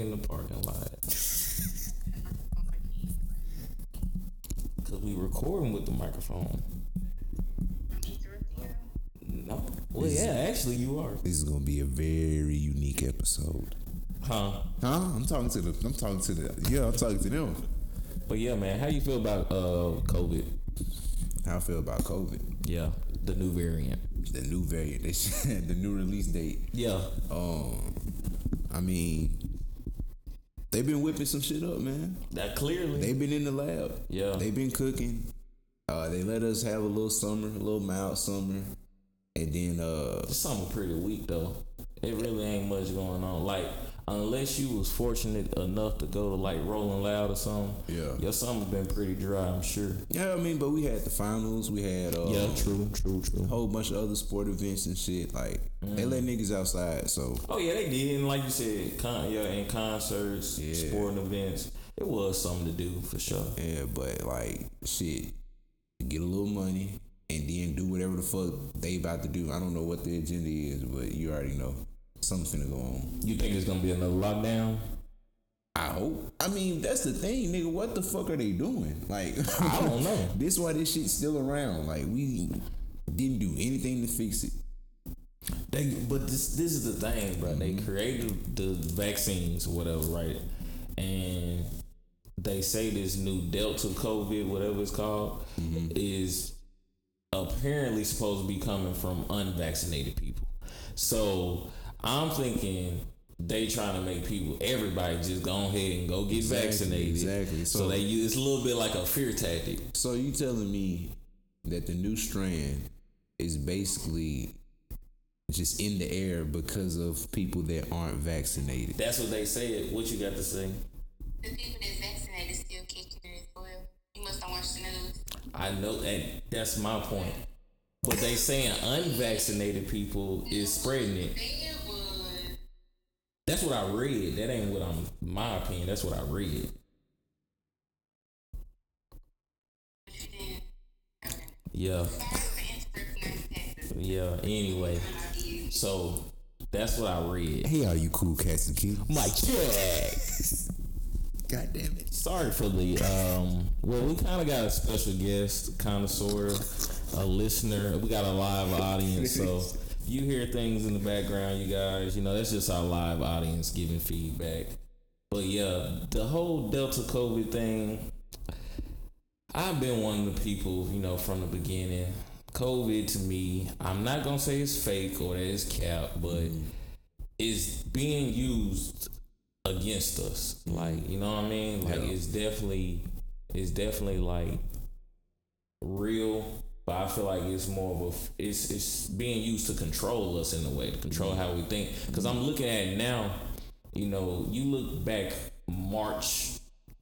in the parking lot. Cause we recording with the microphone. No. Well, yeah, actually, you are. This is gonna be a very unique episode. Huh? Huh? I'm talking to the. I'm talking to the. Yeah, I'm talking to them. But yeah, man, how you feel about uh COVID? How I feel about COVID? Yeah, the new variant. The new variant. The new release date. Yeah. Um, I mean, they've been whipping some shit up, man. That clearly. They've been in the lab. Yeah. They've been cooking. Uh, they let us have a little summer, a little mild summer, and then uh, This summer pretty weak though. It really ain't much going on. Like unless you was fortunate enough to go to like Rolling Loud or something. Yeah. Your summer been pretty dry, I'm sure. yeah, I mean, but we had the finals. We had uh, Yeah, true, true, a true. whole bunch of other sport events and shit. Like they let niggas outside, so Oh yeah, they did. And like you said, con- yeah, in concerts, Yeah. sporting events, it was something to do for sure. yeah. But like shit, get a little money and then do whatever the fuck they about to do. I don't know what the agenda is, but you already know something's gonna go on. You think it's gonna be another lockdown? I hope. I mean, that's the thing, nigga. What the fuck are they doing? Like, I don't know. this why this shit's still around. Like, we didn't do anything to fix it. They, but this this is the thing, bro. They mm-hmm. created the vaccines or whatever, right? And they say this new Delta COVID, whatever it's called, mm-hmm. is apparently supposed to be coming from unvaccinated people. So I'm thinking they trying to make people, everybody, just go ahead and go get Exactly, vaccinated. exactly. So, So- they use it's a little bit like a fear tactic. So you telling me that the new strand is basically just in the air because of people that aren't vaccinated? That's what they said. What you got to say? The people that's vaccinated still catching it as well. You must not watch the news. I know that that's my point. But they saying unvaccinated people is spreading it. They was That's what I read. That ain't what I'm my opinion. That's what I read. what you Yeah. Sorry for interrupting my pastor. Yeah. Anyway. So that's what I read. Hey, all you cool cats and kids. My check. God damn it. Sorry for the um well we kinda got a special guest, kinda sorta a listener. We got a live audience, so if you hear things in the background, you guys, you know, that's just our live audience giving feedback. But yeah, the whole Delta COVID thing, I've been one of the people, you know, from the beginning. COVID to me, I'm not gonna say it's fake or that it's cap, but mm-hmm. it's being used against us. Like, you know what I mean? Like Yeah. it's definitely it's definitely like real, but I feel like it's more of a it's it's being used to control us in a way, to control how we think. Cuz I'm looking at it now, you know, you look back March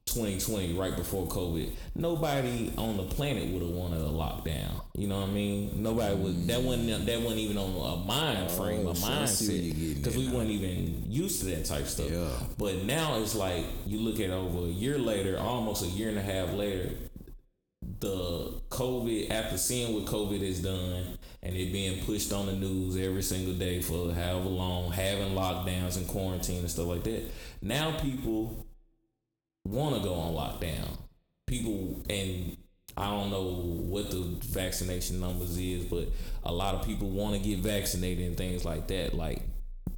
2020 right before COVID, nobody on the planet would have wanted a lockdown. You know what I mean? Nobody would that wasn't that wasn't even on a mind oh, frame, Oh, a so I see what you're mindset. Because we weren't even used to that type of stuff. Yeah. But now it's like you look at over a year later, almost a year and a half later, the COVID after seeing what COVID has done and it being pushed on the news every single day for however long, having lockdowns and quarantine and stuff like that. Now people want to go on lockdown. People and I don't know what the vaccination numbers is, but a lot of people want to get vaccinated and things like that. Like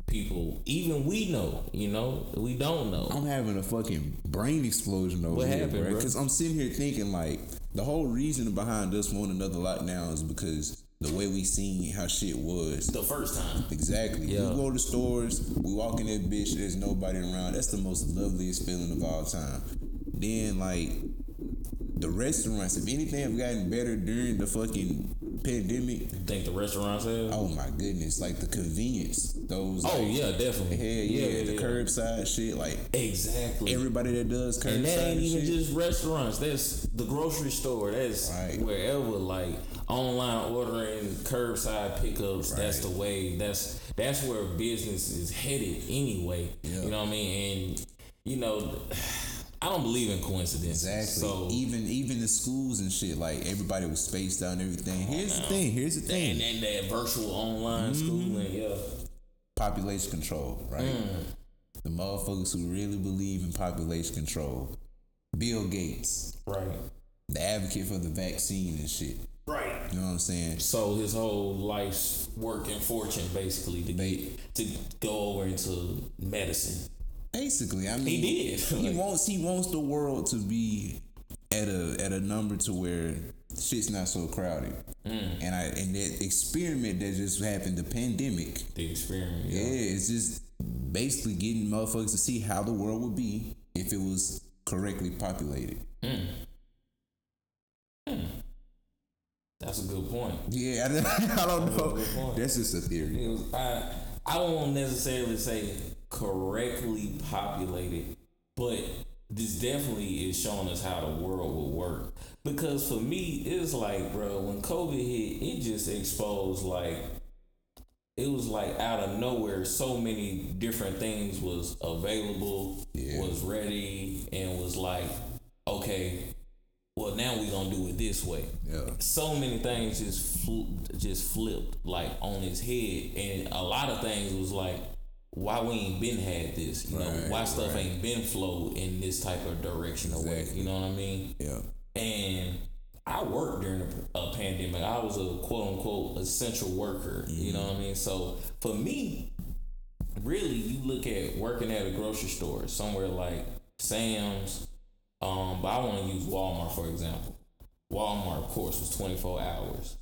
people, even we know, you know, we don't know. I'm having a fucking brain explosion over What here, happened, bro? Because I'm sitting here thinking like the whole reason behind us wanting another lockdown is because the way we seen how shit was. The first time. Exactly. Yeah. We go to stores, we walk in that bitch, there's nobody around. That's the most loveliest feeling of all time. Then like the restaurants, if anything have gotten better during the fucking pandemic, Think the restaurants have? oh my goodness, like the convenience. Those Oh like, yeah, definitely. Hell yeah, the curbside shit, like Exactly. everybody that does curbside and that ain't even shit. just restaurants. That's the grocery store. That's Right. wherever. Like online ordering, curbside pickups. That's the way. That's that's where business is headed anyway. Yeah. You know what I mean? And you know, I don't believe in coincidence. Exactly. So even even the schools and shit, like everybody was spaced out and everything. Here's the thing. Here's the thing. and then that virtual online Mm-hmm. schooling. Yeah. Population control, right? Mm. The motherfuckers who really believe in population control. Bill Gates, Right. the advocate for the vaccine and shit. Right. You know what I'm saying? So his whole life's work and fortune basically to get to go over into medicine. Basically, I mean, He did. He wants he wants the world to be at a at a number to where shit's not so crowded. Mm. And I and that experiment that just happened, the pandemic. The experiment. Yeah, Yeah. it's just basically getting motherfuckers to see how the world would be if it was correctly populated. That's a good point. Yeah, I, I don't know. That's just a theory. Was, I I won't necessarily say correctly populated, but this definitely is showing us how the world will work. Because for me, it's like, bro, when COVID hit, it just exposed like it was like out of nowhere. So many different things was available, Yeah. was ready, and was like, okay, well now we're gonna do it this way Yeah. so many things just fl- just flipped like on his head, and a lot of things was like, why we ain't been had this? You know, Right, why stuff right. ain't been flowed in this type of direction or way? You know what I mean? Yeah. And I worked during a, a pandemic. I was a quote unquote essential worker. You know what I mean? So for me, really, you look at working at a grocery store, somewhere like Sam's, um, but I want to use Walmart for example. Walmart, of course, was 24 hours.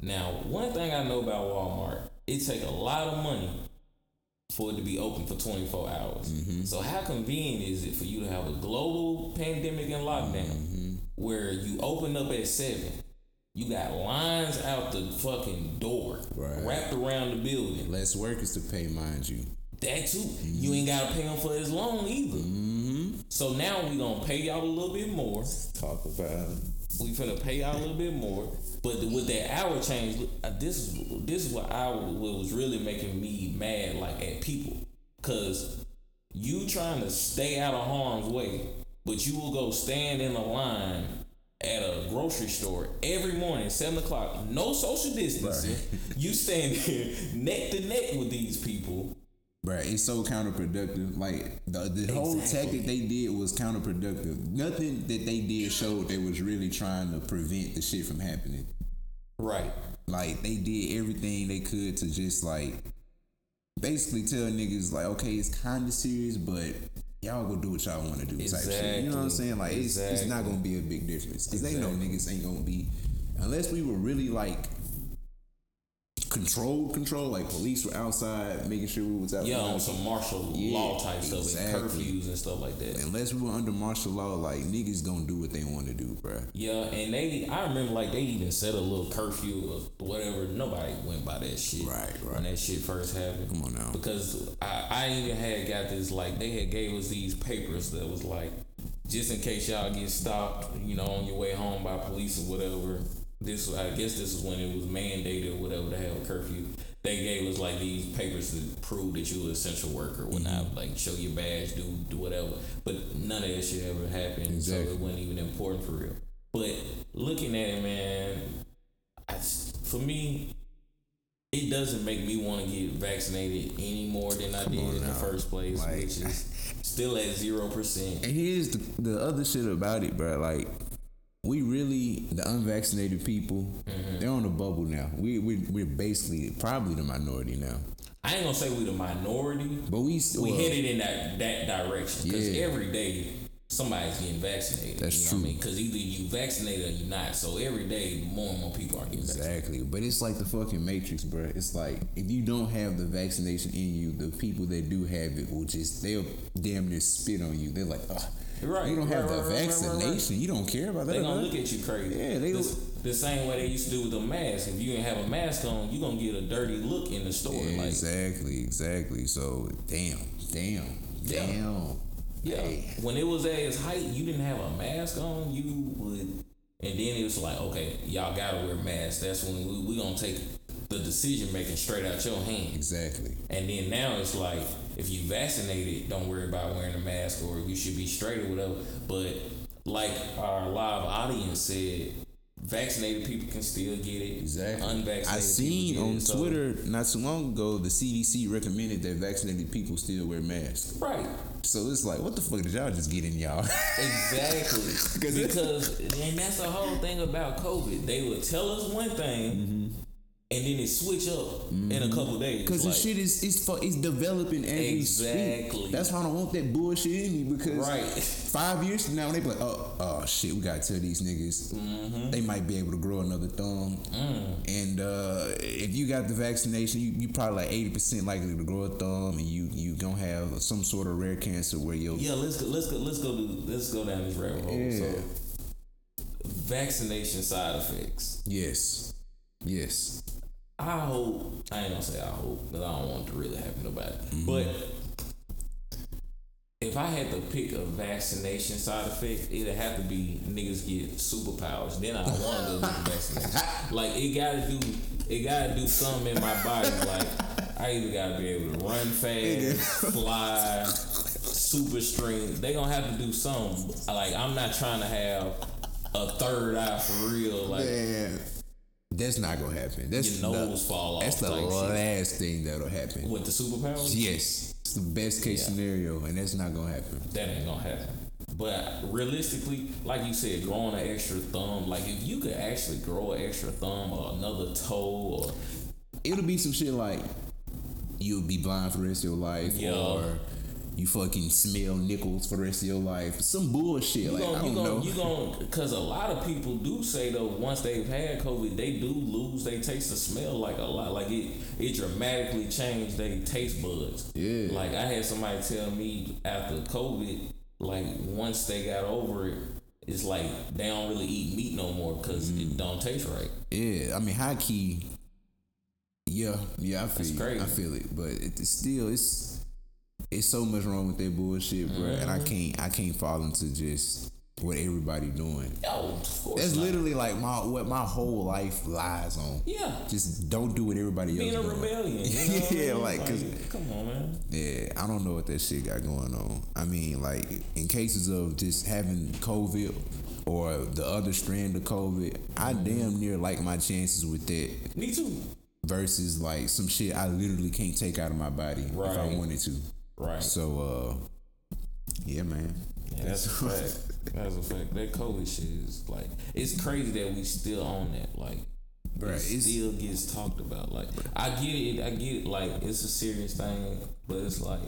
Now, one thing I know about Walmart, it take a lot of money for it to be open for 24 hours. Mm-hmm. So how convenient is it for you to have a global pandemic and lockdown mm-hmm. where you open up at 7, you got lines out the fucking door Right. wrapped around the building. Less workers to pay, mind you. That too. Mm-hmm. You ain't gotta pay them for as long either. Mm-hmm. So now we gonna pay y'all a little bit more. Talk about it. We finna pay y'all a little bit more. But with that hour change, uh, this is this is what I what was really making me mad, like at people, cause you trying to stay out of harm's way, but you will go stand in a line at a grocery store every morning, seven o'clock, no social distancing. You stand there neck to neck with these people. Right, it's so counterproductive. Like the the whole Exactly. tactic they did was counterproductive. Nothing that they did showed they was really trying to prevent the shit from happening. Right. Like they did everything they could to just like basically tell niggas like, okay, it's kind of serious, but y'all go do what y'all want to do. Type shit. You know what I'm saying? Like it's it's not gonna be a big difference because they know niggas ain't gonna be unless we were really like controlled control like police were outside making sure we was out Yeah, you know, on some martial Yeah, law type stuff and curfews and stuff like that. unless we were under martial law like niggas gonna do what they want to do bruh. Yeah, and they, I remember like they even set a little curfew or whatever. Nobody went by that shit. Right, right. When that shit first happened. Come on now. Because I, I even had got this like they had gave us these papers that was like, just in case y'all get stopped, you know, on your way home by police or whatever. This I guess this is when it was mandated or whatever to have a curfew. They gave us like these papers to prove that you were essential worker, whatnot, Mm-hmm. like show your badge, do do whatever. But none of that shit ever happened, so it wasn't even important for real. But looking at it, man, I, for me, it doesn't make me want to get vaccinated any more than I did in the first place, Like- which is still at zero percent. And here's the, the other shit about it, bro. Like, we really the unvaccinated people. Mm-hmm. They're on a bubble now. We we we're basically probably the minority now. I ain't gonna say we the minority, But we still we headed in that that direction because Yeah. every day somebody's getting vaccinated. That's you know true. What I mean, because either you vaccinated or you not. So every day, more and more people are getting vaccinated. Exactly, but it's like the fucking Matrix, bro. It's like if you don't have the vaccination in you, the people that do have it will just they'll damn near spit on you. They're like, oh, Right, you don't have right, the right, vaccination. You don't care about that. They gonna look at you crazy. Yeah, they the, the same way they used to do with the mask. If you didn't have a mask on, you gonna get a dirty look in the store. Yeah, like, exactly, exactly. So damn, damn, damn. Yeah. Hey. When it was at its height, you didn't have a mask on, you would. And then it was like, okay, y'all gotta wear masks. That's when we, we gonna take the decision making straight out your hand. Exactly. And then now it's like, if you vaccinated, don't worry about wearing a mask or you should be straight or whatever. But like our live audience said, vaccinated people can still get it. Exactly. Unvaccinated. I seen on it, so- Twitter not too long ago the CDC recommended that vaccinated people still wear masks. Right. So it's like, what the fuck did y'all just get in y'all? Exactly. because and that's the whole thing about COVID. They would tell us one thing mm-hmm. And then it switch up in a couple days. Because like, the shit is it's it's developing as we Exactly. speak. That's why I don't want that bullshit in me because Right. five years from now they be like, oh, oh shit, we gotta tell these niggas Mm-hmm. they might be able to grow another thumb. Mm. And uh, if you got the vaccination, you, you probably like eighty percent likely to grow a thumb, and you you gonna have some sort of rare cancer where your Yeah, let's go. Let's go. Let's go. Do, let's go down this rabbit hole. Yeah. So, vaccination side effects. yes, yes, I hope. I ain't gonna say I hope because I don't want it to really happen to nobody. Mm-hmm. But if I had to pick a vaccination side effect, it'd have to be niggas get superpowers. Then I want to go get the vaccination. Like it gotta do. It gotta do something in my body. Like I either gotta be able to run fast, fly, super strength. They gonna have to do something. Like I'm not trying to have a third eye for real. Like man. That's not gonna happen. That's your the- nose fall off. That's the shit. last thing that'll happen. With the superpowers? Yes, it's the best case Yeah. scenario, and that's not gonna happen. That ain't gonna happen. But realistically, like you said, growing an extra thumb, like if you could actually grow an extra thumb or another toe or It'll be some shit like you'll be blind for the rest of your life, Yeah. or you fucking smell nickels for the rest of your life. Some bullshit. you like I gonna, don't you know. you gonna, cause a lot of people do say though, once they've had COVID, they do lose their taste of smell like a lot. Like it, it dramatically changed their taste buds. Yeah. Like I had somebody tell me after COVID, like once they got over it, it's like they don't really eat meat no more because Mm. it don't taste right. yeah, I mean, high key. Yeah, yeah, I feel, you. crazy. I feel it, but it's still it's it's so much wrong with that bullshit, bro. And I Mm-hmm. can't I can't fall into just what everybody doing. Oh, of course. That's not. literally like my what my whole life lies on. Yeah. Just don't do what everybody Being a else doing. rebellion. You know Yeah, mean? like, 'cause- come on, man. Yeah, I don't know what that shit got going on. I mean, like in cases of just having COVID or the other strand of COVID, I Mm-hmm. damn near like my chances with that Me too. versus like some shit I literally can't take out of my body if I wanted to. Right. So, uh, yeah, man. Yeah, that's a fact. That's a fact. That COVID shit is like it's crazy that we still on that. Like Bruh, it still gets talked about. Like I get it, I get it, like it's a serious thing, but it's like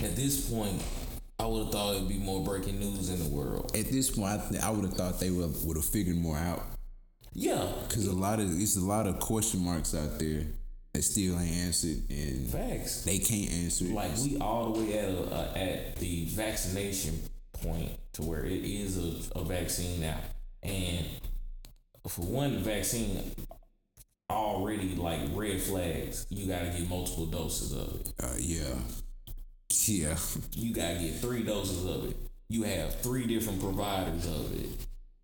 at this point I would have thought it'd be more breaking news in the world. At this point, I, th- I would have thought they would would have figured more out Yeah. because a lot of it's a lot of question marks out there that still ain't answered and Facts. they can't answer it. like we all the way at a, at the vaccination point to where it is a, a vaccine now and for one the vaccine already like red flags you got to get multiple doses of it Uh, yeah. Yeah. you got to get three doses of it you have three different providers of it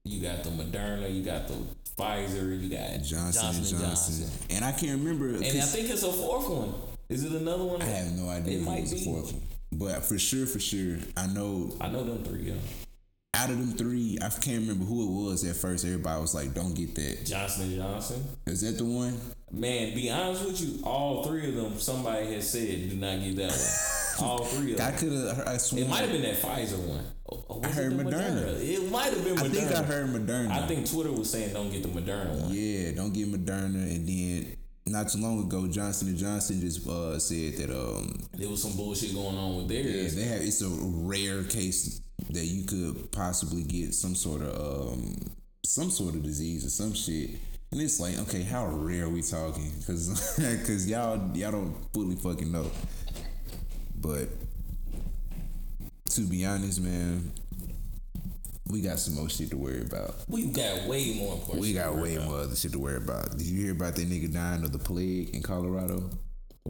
you got the moderna you got the pfizer you got Johnson, johnson, Johnson. johnson And I can't remember. and I think it's a fourth one is it another one I have no idea it might it was be fourth one. But for sure, for sure, I know i know them three yeah out of them three, I can't remember who it was at first. Everybody was like, "Don't get that." johnson and johnson Is that the one? Man, be honest with you, all three of them, somebody has said do not get that one. all three of I could have. I sworn. It might have been that Pfizer one. Or was I heard the Moderna. It might have been Moderna. I think I heard Moderna. I think Twitter was saying don't get the Moderna one. Yeah, don't get Moderna. And then not too long ago, Johnson and Johnson just uh, said that um There was some bullshit going on with yeah, theirs. they have it's a rare case that you could possibly get some sort of um some sort of disease or some shit. And it's like, okay, how rare are we talking? Cause, cause y'all y'all don't fully fucking know. But to be honest, man, we got some more shit to worry about. we got way more important. We got way about. more other shit to worry about. Did you hear about that nigga dying of the plague in Colorado?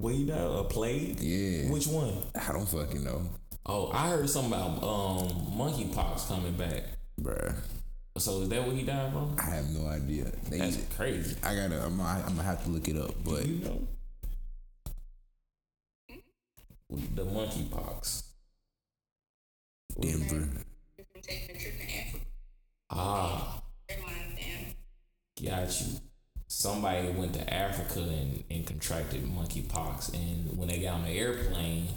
Down a plague. Yeah. Which one? I don't fucking know, Oh, I heard something about um monkeypox coming back. bruh. So is that what he died from? I have no idea. They, That's crazy. I gotta. I'm, gonna- I'm gonna have to look it up. But You know the monkeypox. Denver. Ah. Got you. Somebody went to Africa and, and contracted monkeypox, and when they got on the airplane,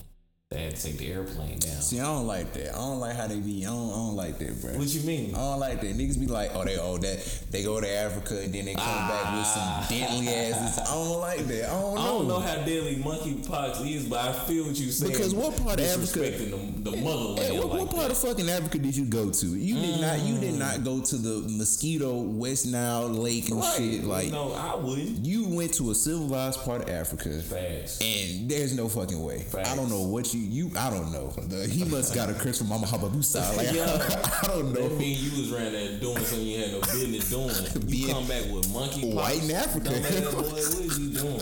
they had to take the airplane down. See, I don't like that. I don't like how they be. I don't, I don't like that, bro. What you mean? I don't like that. Niggas be like, oh, they oh that they go to Africa and then they come ah. back with some deadly asses. I don't like that. I don't know. I don't know how deadly monkeypox is, but I feel what you saying. Because what part of Africa- the, the eh, motherland? Eh, hey, what, like what part that. of fucking Africa did you go to? You did not. You did not mm. go to the mosquito West Nile Lake and Right. shit. Like no, I wouldn't. you went to a civilized part of Africa. Fast. And there's no fucking way. Facts. I don't know what you you. I don't know. The- he must got a curse from Mama Hababu style. Like Yeah. I don't know. That mean you was around there doing something you had no business doing. You Being come back with monkeypox. white in Africa. Dumbass boy, what is you doing?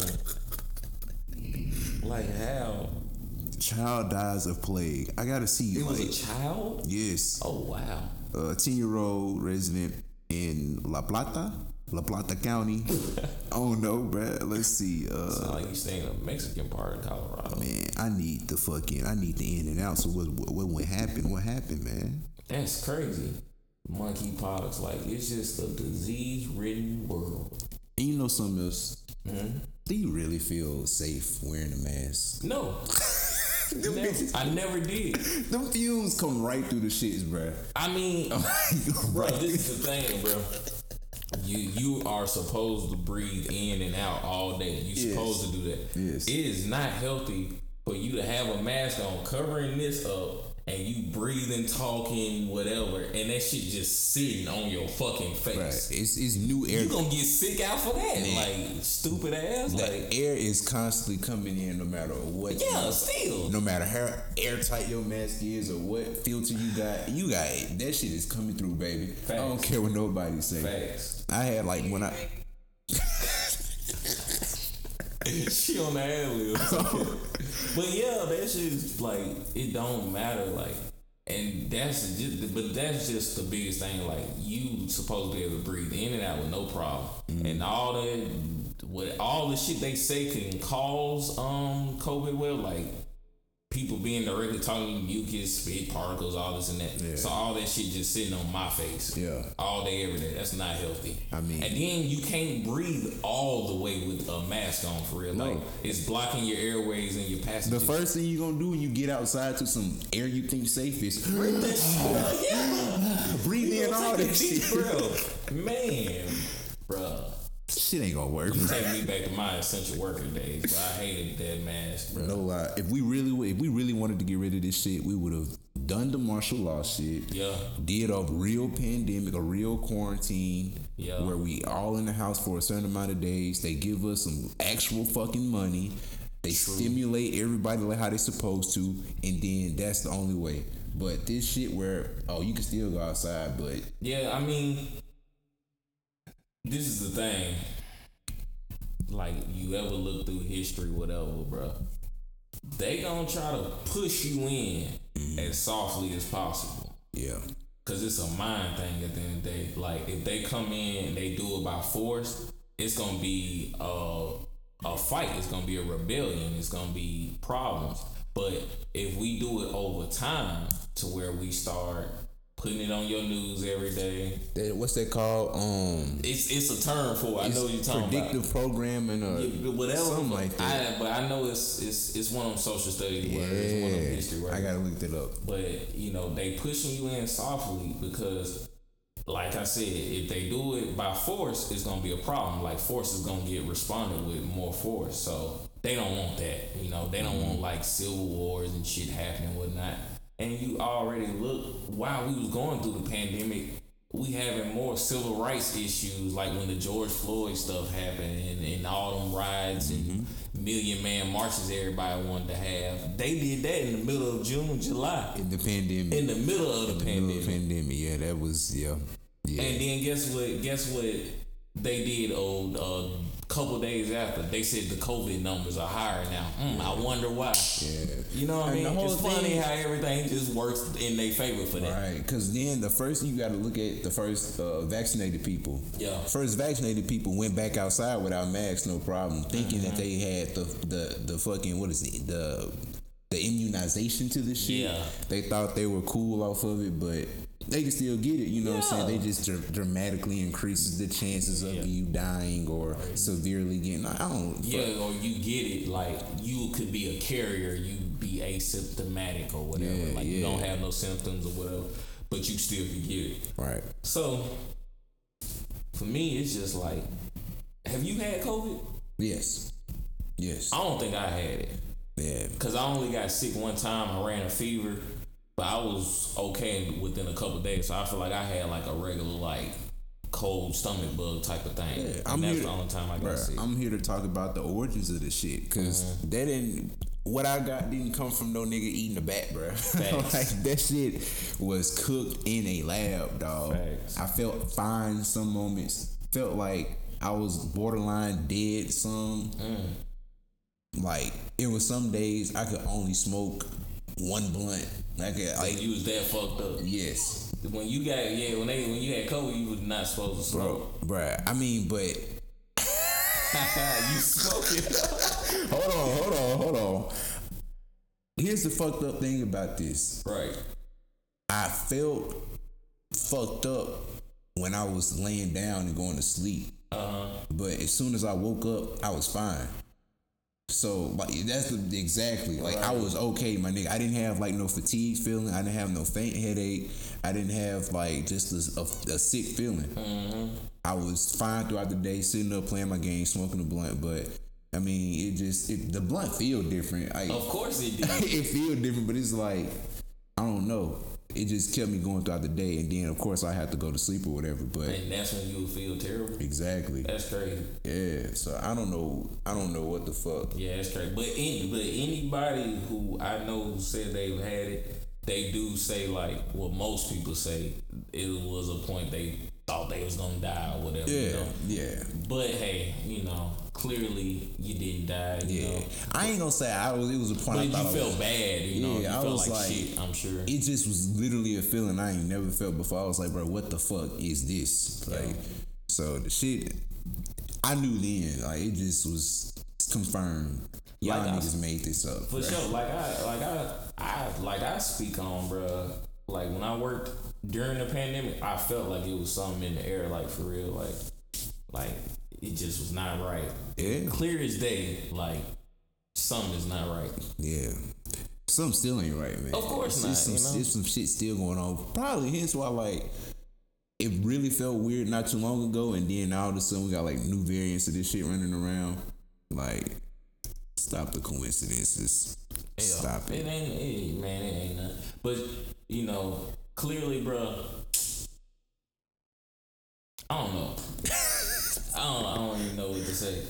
Like how? Child dies of plague. I gotta see. you. It was like, a child? yes, Oh wow. a ten year old resident in La Plata, La Plata County. I don't know, bruh. Let's see. Uh, Sound like you stay in the Mexican part of Colorado. man, I need the fucking. I need the in and out. So what? What, what happened? What happened, man? That's crazy. Monkeypox, like it's just a disease-ridden world. And you know something else? Do you really feel safe wearing a mask? No, never, bitches- I never did. them fumes come right through the shits, bruh. I mean, bro, right. this is the thing, bro. You you are supposed to breathe in and out all day. You Yes. supposed to do that. Yes. It is not healthy for you to have a mask on, covering this up, and you breathing, talking, whatever, and that shit just sitting on your fucking face. Right. It's it's new air. You gonna get sick out for that, Man. like stupid ass, the like air is constantly coming in no matter what. yeah, still. No matter how airtight your mask is or what filter you got, you got that shit is coming through, baby. I don't care what nobody say. Facts. I had like when I she on the ad lib. but yeah, that shit's like it don't matter. Like, and that's just, but that's just the biggest thing. Like, you supposed to be able to breathe in and out with no problem, and all that, what all the shit they say can cause um COVID. Well, like people being directly talking mucus, spit particles, all this and that. Yeah. So all that shit just sitting on my face. Yeah. All day, every day. That's not healthy. I mean- and then you can't breathe all the way with a mask on for real. Like No. it's blocking your airways and your passages. the first thing you're gonna do when you get outside to some air you think safe is breathe that shit. Yeah. breathe You in all that shit. breath. Man, bruh. Shit ain't gonna work. Take me back to my essential worker days, bro. I hated that mask, bro. No lie. If we really, if we really wanted to get rid of this shit, we would have done the martial law shit. Yeah. Did a real pandemic, a real quarantine. Yeah. Where we all in the house for a certain amount of days. They give us some actual fucking money. They stimulate everybody like how they supposed to, and then that's the only way. But this shit where oh you can still go outside, but Yeah, I mean, this is the thing. Like, you ever look through history, whatever, bro. They gonna try to push you in mm-hmm. as softly as possible. yeah, Cause it's a mind thing at the end of the day. Like, if they come in and they do it by force, it's gonna be a, a fight. It's gonna be a rebellion. It's gonna be problems. But if we do it over time to where we start putting it on your news every day, that, what's that called? Um, it's it's a term for it. I know you're talking predictive about. programming or Yeah, whatever, something like that. I, but I know it's it's it's one of them social studies words, it's one of them history yeah, words. I gotta look that up. But you know, they pushing you in softly because, like I said, if they do it by force, it's gonna be a problem. Like force is gonna get responded with more force. So they don't want that. You know, they don't want like civil wars and shit happening, and whatnot. And you already look while we was going through the pandemic. We having more civil rights issues, like when the George Floyd stuff happened, and, and all them riots and mm-hmm. million man marches everybody wanted to have. They did that in the middle of June, July In the pandemic. in the middle of the Middle pandemic. pandemic. Yeah, that was yeah. Yeah. And then guess what? Guess what they did? Oh, uh, a couple days after, they said the COVID numbers are higher now. Mm, I wonder why. yeah. You know what I mean? It's funny how everything just works in their favor for that. Right, because then the first you got to look at the first uh, vaccinated people. Yeah. First vaccinated people went back outside without masks, no problem, thinking that Mm-hmm. they had the the the fucking what is it the the immunization to the shit. Yeah. They thought they were cool off of it, but they can still get it. You know what I'm saying? They just dr- dramatically increases the chances of Yeah. you dying or severely getting. I don't. Yeah, or you get it like you could be a carrier, you be asymptomatic or whatever. Yeah, like you don't have no symptoms or whatever, but you still could get it. Right. So for me, it's just like, have you had COVID? Yes. Yes. I don't think I had it Yeah. because I only got sick one time. I ran a fever, but I was okay within a couple days. So I feel like I had like a regular like cold stomach bug type of thing. Yeah, and I'm that's here- the only time I got Bruh, sick. I'm here to talk about the origins of the shit because Mm-hmm. that didn't. What I got didn't come from no nigga eating a bat, bruh. Facts. like that shit was cooked in a lab, dog. Facts. I felt fine some moments. Felt like I was borderline dead some. Mm. Like it was some days I could only smoke one blunt. Like like like you was that fucked up. yes, When you got yeah, when they when you had COVID, you was not supposed to smoke. bro, bruh. I mean, but you smoking. hold on, hold on, hold on. Here's the fucked up thing about this. right. I felt fucked up when I was laying down and going to sleep. Uh huh. But as soon as I woke up, I was fine. So like that's the exactly like I was okay, my nigga. I didn't have like no fatigue feeling. I didn't have no faint headache. I didn't have like just a, a, a sick feeling. Mm-hmm. I was fine throughout the day, sitting up playing my game, smoking a blunt. But I mean, it just it, the blunt feel different. I, Of course it did. it feel different, but it's like I don't know. It just kept me going throughout the day, and then of course I had to go to sleep or whatever. But and that's when you would feel terrible. exactly, That's crazy. yeah. So I don't know. I don't know what the fuck. Yeah, that's crazy. But any, but anybody who I know who said they've had it, they do say like what most people say. It was a point they thought they was gonna die or whatever. You Yeah, know? yeah, But hey, you know, clearly you didn't die. You yeah. know. I ain't gonna say I was. It was a point. But I you I felt was, bad, you know. Yeah, you I was like, like- shit. I'm sure. It just was literally a feeling I ain't never felt before. I was like, bro, what the fuck is this? Like, so the shit. I knew then. Like, it just was confirmed. Y'all Like I- niggas made this up. For bruh. sure, like I, like I, I, like I speak on, bro. Like when I worked during the pandemic, I felt like it was something in the air, like for real, like, like it just was not right. Yeah. Clear as day, like something is not right. Yeah. Something still ain't right, man. Of course not, Some, you know? There's some shit still going on. Probably hence why, like, it really felt weird not too long ago, and then all of a sudden we got like new variants of this shit running around. Like, stop the coincidences. Hell, Stop It it. ain't, it, man. It ain't nothing. But you know, clearly, bruh. I don't know. I don't. I don't even know what to say.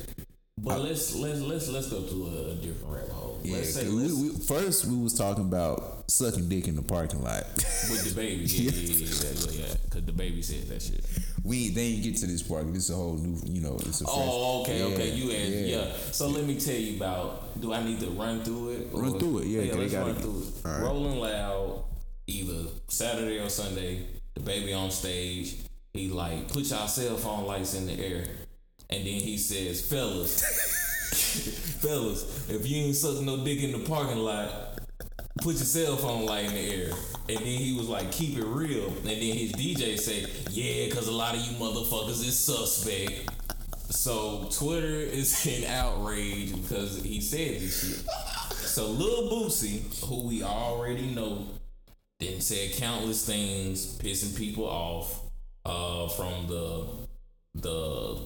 But let's let's let's let's go to a, a different rabbit hole. Yeah, let's say let's, we, we, first we was talking about sucking dick in the parking lot. with DaBaby. Yeah, yeah, yeah, yeah, yeah. yeah. Cause DaBaby said that shit. we they ain't get to this part. This is a whole new, you know. It's a fresh, Oh, okay, Yeah, okay. You asked, yeah. So let me tell you about. Do I need to run through it? Run through it, Yeah, they let's run get- through it. right. Rolling loud, either Saturday or Sunday. DaBaby on stage. He like put y'all cell phone lights in the air, and then he says, "Fellas, fellas, if you ain't sucking no dick in the parking lot." Put your cell phone light in the air. And then he was like, keep it real. And then his DJ say, yeah, because a lot of you motherfuckers is suspect. So Twitter is in outrage because he said this shit. So Lil Boosie, who we already know, then said countless things pissing people off uh, from the the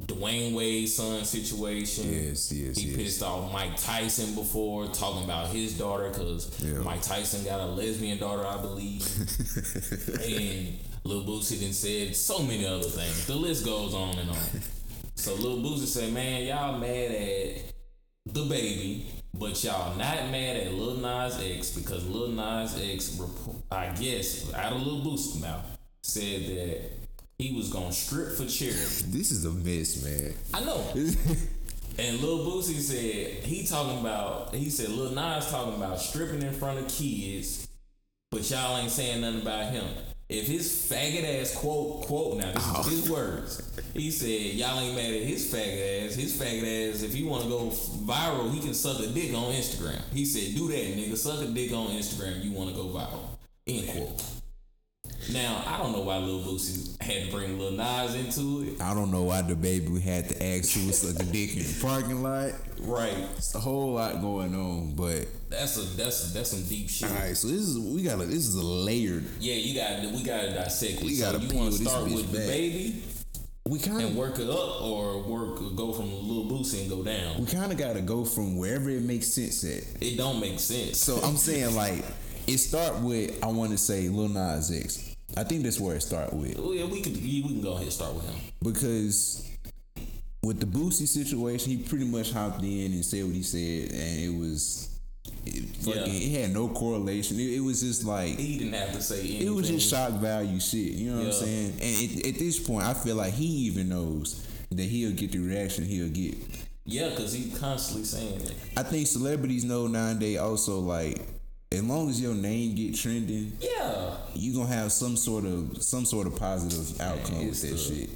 Dwyane Wade son situation. Yes, yes, He yes. pissed off Mike Tyson before talking about his daughter because Yeah. Mike Tyson got a lesbian daughter, I believe. and Lil Boosie then said so many other things. The list goes on and on. So Lil Boosie said, "Man, y'all mad at DaBaby, but y'all not mad at Lil Nas X because Lil Nas X, I guess, out of Lil Boosie's mouth, said that he was gonna strip for charity. This is a mess, man. I know." And Lil Boosie said he talking about he said Lil Nas talking about stripping in front of kids, but y'all ain't saying nothing about him. If his faggot ass quote quote now this is oh. his words. He said y'all ain't mad at his faggot ass. His faggot ass if he want to go viral he can suck a dick on Instagram. He said do that nigga suck a dick on Instagram. You want to go viral. End quote. Now I don't know why Lil Boosie had to bring Lil Nas into it. I don't know why DaBaby had to ask who was a dick in the parking lot. Right. It's a whole lot going on, but That's a that's that's some deep shit. all right. So this is we got to this is a layered. Yeah, you got we got to dissect it. We so gotta you want to start with DaBaby We kind and of work it up, or work go from Lil Boosie and go down. we kind of got to go from wherever it makes sense at. It don't make sense. So I'm saying like it start with I want to say Lil Nas X. I think that's where it start with Oh, yeah, we could we can go ahead and start with him. because with the Boosie situation, he pretty much hopped in and said what he said, and it was. It, fucking, Yeah. it had no correlation. It, it was just like He didn't have to say anything. it was just shock value shit. You know what I'm saying? And it, at this point, I feel like he even knows that he'll get the reaction he'll get. Yeah, because he constantly saying it. I think celebrities know nowadays also like as long as your name get trending, Yeah. you gonna have some sort of some sort of positive outcome it's with that the- shit.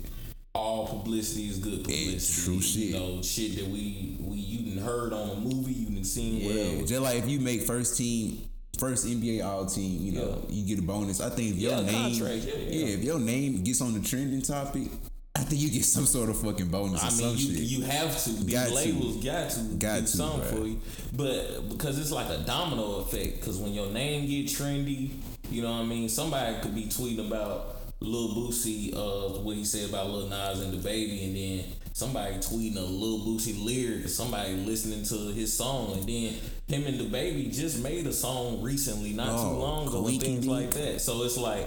All publicity is good publicity. It's true shit. You know, shit that we we you done heard on a movie, you done seen Yeah, whatever. just like if you make first team, first NBA All Team, you know, you get a bonus. I think if your Yeah, name, contract, yeah, yeah. if your name gets on the trending topic, I think you get some sort of fucking bonus or I some mean, you, shit. you have to. These Got to. labels got to Got do to, something bruh. for you, but because it's like a domino effect. Because when your name get trendy, you know what I mean. Somebody could be tweeting about Lil Boosie, uh, what he said about Lil Nas and DaBaby, and then somebody tweeting a Lil Boosie lyric, or somebody listening to his song, and then him and DaBaby just made a song recently, not Oh, too long ago, and things like that. So it's like.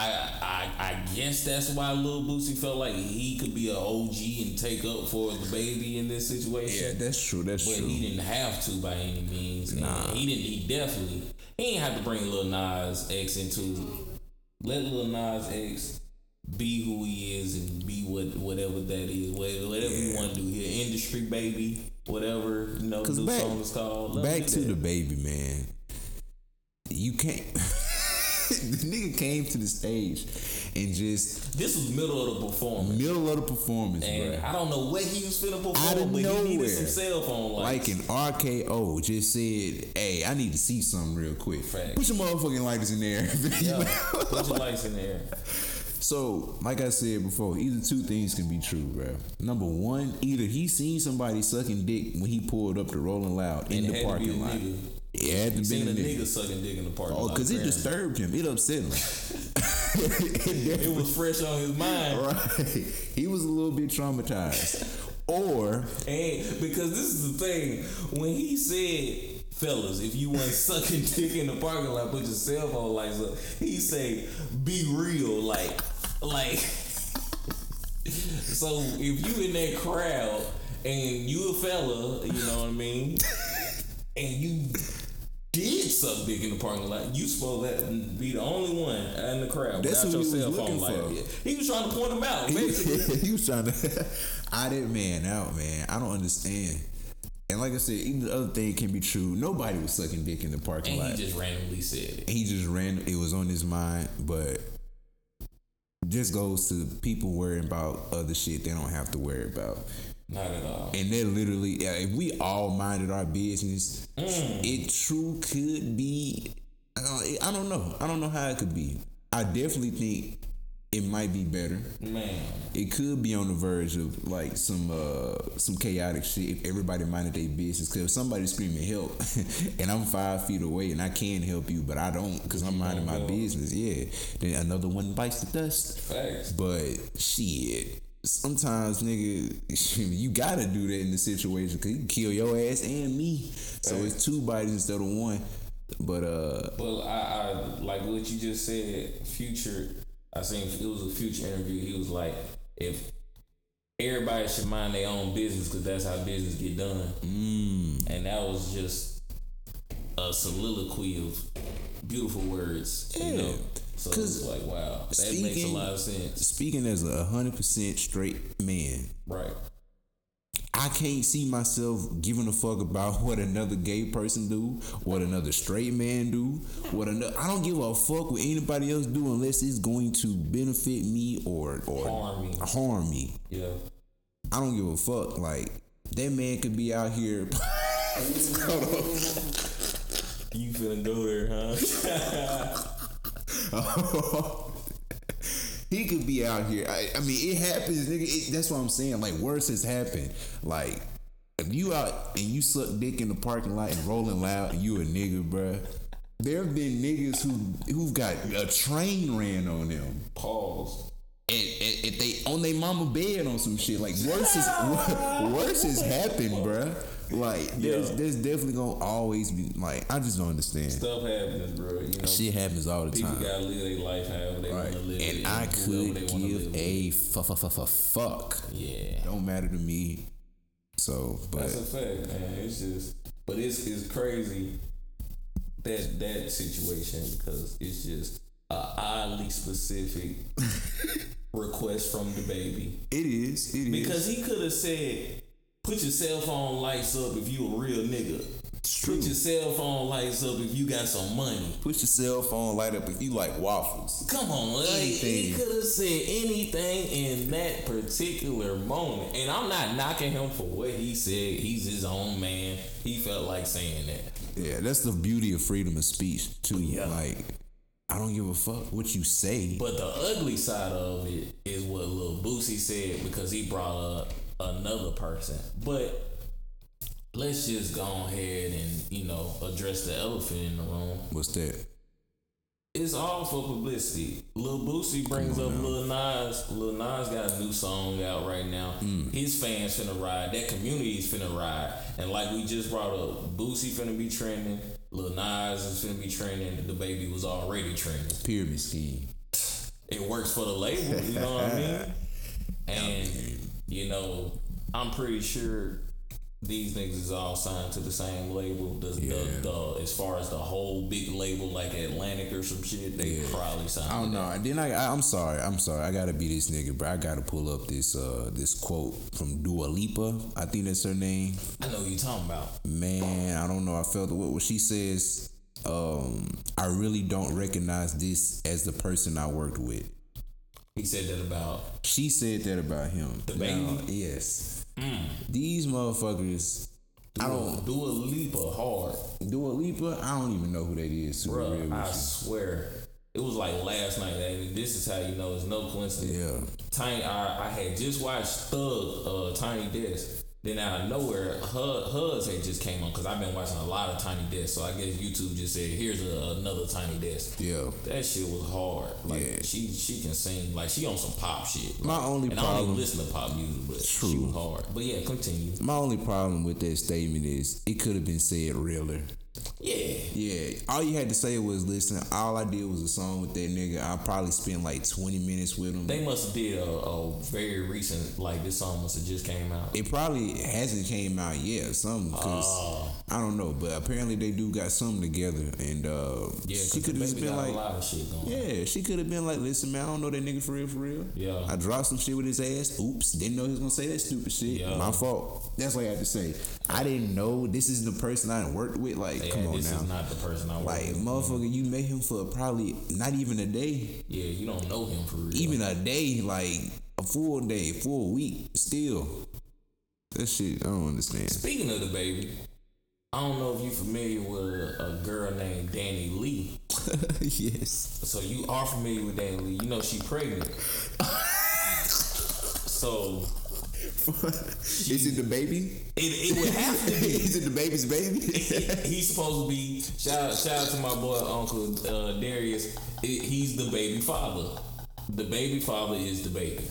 I, I I guess that's why Lil Boosie felt like he could be an OG and take up for DaBaby in this situation. yeah, that's true. That's but true. But he didn't have to by any means. And Nah. he didn't. He definitely he didn't have to bring Lil Nas X into. Let Lil Nas X be who he is and be what whatever that is. Whatever, whatever you want to do here, industry baby, whatever you know. The 'Cause new back- song is called. Let Back to that. DaBaby, man. You can't. the nigga came to the stage and just This was middle of the performance. middle of the performance, And bruh. I don't know what he was finna perform, Out of but he needed some cell phone lights. Like an RKO just said, "Hey, I need to see something real quick. Facts. Put your motherfucking lighters in there." yeah, put your lights in there. So, like I said before, either two things can be true, bro. Number one, either he seen somebody sucking dick when he pulled up to Rolling Loud in And the had to be parking lot. nigga. It had to be a nigga. nigga sucking dick in the parking Oh, because it disturbed him. It upset him. It was fresh on his mind. right. He was a little bit traumatized. Or And because this is the thing, when he said, fellas, if you want sucking dick in the parking lot, put your cell phone lights up. He say, be real, like, like. so if you in that crowd and you a fella, you know what I mean, and you did suck dick in the parking lot, you supposed to be the only one in the crowd That's without who your he was cell looking phone light. for. He was trying to point him out, he was trying to I didn't man out, man. I don't understand. And like I said, even the other thing can be true. Nobody was sucking dick in the parking and lot. he just randomly said it. he just ran it was on his mind but just goes to people worrying about other shit they don't have to worry about Not at all. and they're literally if we all minded our business it true could be I don't, I don't know. I don't know how it could be. I definitely think it might be better. Man, it could be on the verge of like some uh some chaotic shit if everybody minded their business. Because if somebody's screaming help and i'm five feet away and i can help you but i don't because i'm minding my business yeah then another one bites the dust. Facts. but shit sometimes nigga you gotta do that in the situation because you can kill your ass and me so it's two bodies instead of one but uh But I, I like what you just said. Future, I seen it was a future interview. He was like, if everybody should mind their own business because that's how business get done. mm, And that was just a soliloquy of beautiful words. You know, so it's like wow, that makes a speaking- lot of sense. speaking as a hundred percent straight man Right. I can't see myself giving a fuck about what another gay person do, what another straight man do, what another. I don't give a fuck what anybody else do unless it's going to benefit me or or Harm me. harm me. Yeah. I don't give a fuck. Like that man could be out here. You finna go there, huh? he could be out here. I, I mean, it happens, nigga. It, that's what I'm saying. Like, worse has happened. Like, if you out and you suck dick in the parking lot and rolling loud, and you a nigga, bruh. There have been niggas who who've got a train ran on them. Pause. And, and if they on their mama bed on some shit, like worse is worse has happened, bruh. Like there's Yeah. there's definitely gonna always be like I just don't understand. Stuff happens, bro. You know, Shit happens all the people time. People gotta live their life however they Right. want to live it. And I could give a with. f- f- f- f- fuck. Yeah. Don't matter to me. So, but That's a fact, man. It's just, but it's it's crazy that that situation because it's just a oddly specific request from the baby it is. It is. because he could have said, "Put your cell phone lights up if you a real nigga. It's true. Put your cell phone lights up if you got some money." Put your cell phone light up if you like waffles. Come on, like, he could have said anything in that particular moment. And I'm not knocking him for what he said. He's his own man. He felt like saying that. Yeah, that's the beauty of freedom of speech too. Yeah. Like, I don't give a fuck what you say. But the ugly side of it is what Lil Boosie said because he brought up another person. But let's just go ahead and, you know, address the elephant in the room. What's that? It's all for publicity. Lil Boosie brings up Lil Nas. Lil Nas got a new song out right now. Hmm. His fans finna ride. That community is finna ride. And like we just brought up, Boosie finna be trending. Lil Nas is finna be trending. The baby was already trending. Pyramid scheme. It works for the label. You know what I mean? And you know, I'm pretty sure these niggas is all signed to the same label. The, Yeah. the, the as far as the whole big label like Atlantic or some shit, they probably signed. I don't know. Then I, I, I'm sorry. I'm sorry. I gotta be this nigga, bro. I gotta pull up this uh this quote from Dua Lipa. I think that's her name. I know you talking about. Man, I don't know. I felt what, what she says. Um, I really don't recognize this as the person I worked with. He said that about She said that about him. The baby? Now, yes. These motherfuckers. I don't. Dua Lipa hard, Dua Lipa. I don't even know who that is. Bro. I you. swear. It was like last night, and this is how you know it's no coincidence. Yeah. Tiny, I, I had just watched Thug, uh, Tiny Desk. Then out of nowhere, Hud, Hud's had just came on because I've been watching a lot of Tiny Desk. So I guess YouTube just said, "Here's a, another Tiny Desk." Yeah. That shit was hard. Like Yeah. she she can sing like she on some pop shit. My only and I don't even listen to pop music, but she True. was hard. But yeah, continue. My only problem with that statement is it could have been said realer. Yeah, Yeah, all you had to say was listen. All I did was a song with that nigga. I probably spent like twenty minutes with him. they must have did a, a very recent like this song must have just came out. it probably hasn't came out yet, something because Oh. I don't know. But apparently they do got something together, and uh, Yeah, she could have just been like, a lot of shit going. yeah, she could have been like, listen, man, I don't know that nigga for real, for real. Yeah. I dropped some shit with his ass. Oops, didn't know he was gonna say that stupid shit. Yeah. My fault. That's what I had to say. I didn't know this is the person I worked with. Like, Yeah, come on this now. This is not the person I work like, with. motherfucker, you met him for probably not even a day. Yeah, you don't know him for real. even a day, like a full day, full week, still. That shit, I don't understand. Speaking of the baby, I don't know if you're familiar with a, a girl named DaniLeigh. yes. So you are familiar with DaniLeigh. You know she pregnant. so Is it the baby? it, it would have to be. Is it the baby's baby? He's supposed to be shout shout out to my boy Uncle uh, Darius. It, he's the baby father. The baby father is the baby.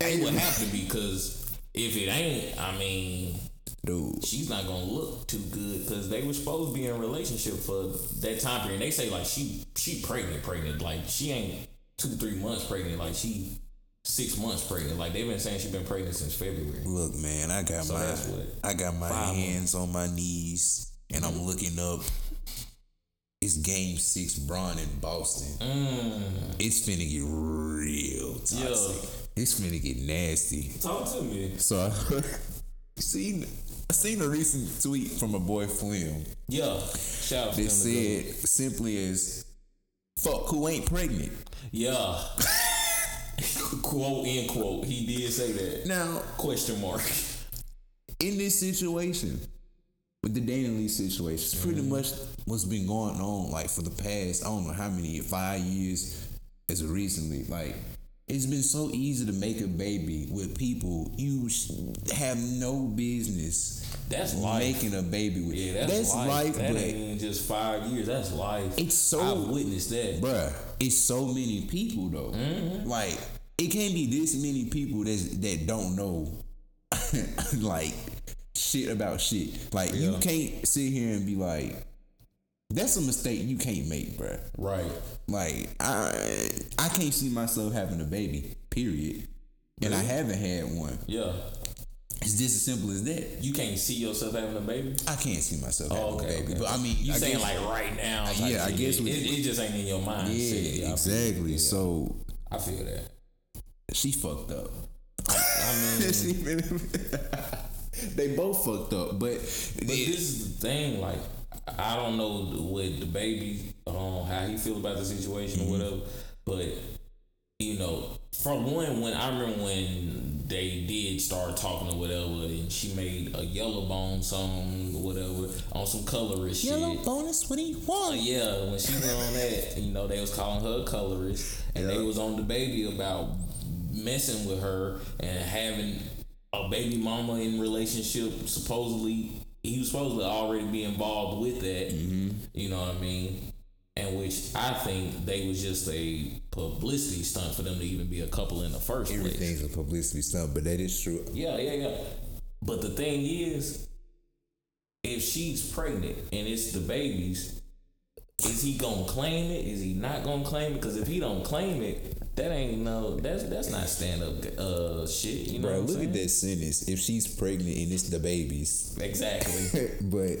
It would have to be because if it ain't, I mean, Dude. she's not gonna look too good because they were supposed to be in a relationship for that time period. They say like she she pregnant, pregnant, like she ain't two three months pregnant, like she six months pregnant. Like they've been saying she's been pregnant since February. Look, man, I got So my? I got my hands on my knees and I'm looking up. It's game six Bron in Boston. Mm. It's finna get real toxic. It's finna get nasty. Talk to me. So I seen I seen a recent tweet from a boy Flim. Yeah, shout out to They him. to said simply as fuck who ain't pregnant. Yeah. quote end quote. He did say that. Now, Question mark. in this situation, with the DaniLeigh situation, it's pretty mm-hmm. much what's been going on like for the past I don't know how many five years as of recently. Like it's been so easy to make a baby with people you have no business. That's life. making a baby with. Yeah, that's, life. That but ain't just five years. That's life. It's so- I've witnessed that. bruh, it's so many people though. Mm-hmm. Like it can't be this many people that's that don't know like shit about shit. Like you can't sit here and be like, that's a mistake you can't make, bruh. Right. Like I I can't see myself having a baby. Period. And I haven't had one. Yeah. It's just as simple as that. You can't see yourself having a baby. I can't see myself Oh, having okay, a baby. okay. But I mean, You I saying guess- like right now? type Yeah, I guess it, it, just ain't in your mind. yeah, I exactly. So I feel that. she fucked up. I mean, they both fucked up, but, But this is the thing, like I don't know what the baby, um, how he feel about the situation or whatever. But you know, from one when I remember when they did start talking or whatever, and she made a Yellow Bone song or whatever on some colorist shit. bonus. What do you want? yeah, when she went on that, you know, they was calling her colorist, and they was on the baby about messing with her and having a baby mama in relationship. Supposedly, he was supposed to already be involved with that. Mm-hmm. You know what I mean? And which I think they was just a publicity stunt for them to even be a couple in the first place. Everything's a publicity stunt, but that is true. Yeah, yeah, yeah. But the thing is, if she's pregnant and it's the babies, is he gonna claim it? Is he not gonna claim it? Because if he don't claim it, that ain't no. That's that's not stand up uh shit. You know Bro, look saying? at that sentence. If she's pregnant and it's the babies, Exactly. but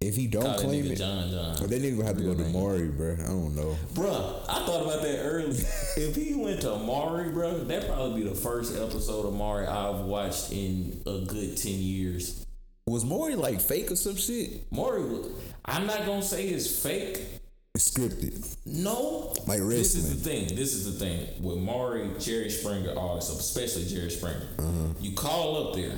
if he don't Call claim it, John John. that nigga gonna have to go to Maury, bro. I don't know. bro. I thought about that earlier. if he went to Maury, bro, that'd probably be the first episode of Maury I've watched in a good ten years. Was Maury like fake or some shit? Maury, I'm not gonna say it's fake. It's Scripted. No, Like This is the thing. This is the thing with Maury, Jerry Springer, artists, especially Jerry Springer. Uh-huh. You call up there,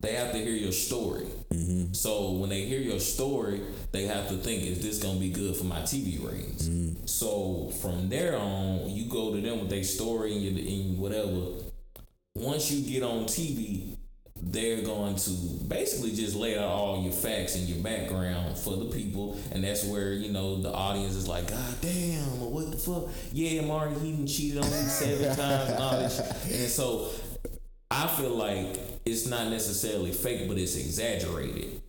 they have to hear your story. Mm-hmm. So when they hear your story, they have to think, is this gonna be good for my TV ratings? Mm-hmm. So from there on, you go to them with their story and, your, and whatever. Once you get on TV, they're going to basically just lay out all your facts and your background for the people, and that's where you know the audience is like, God damn, what the fuck? Yeah, Marty, he done cheated on me seven times and all this, and so I feel like it's not necessarily fake, but it's exaggerated.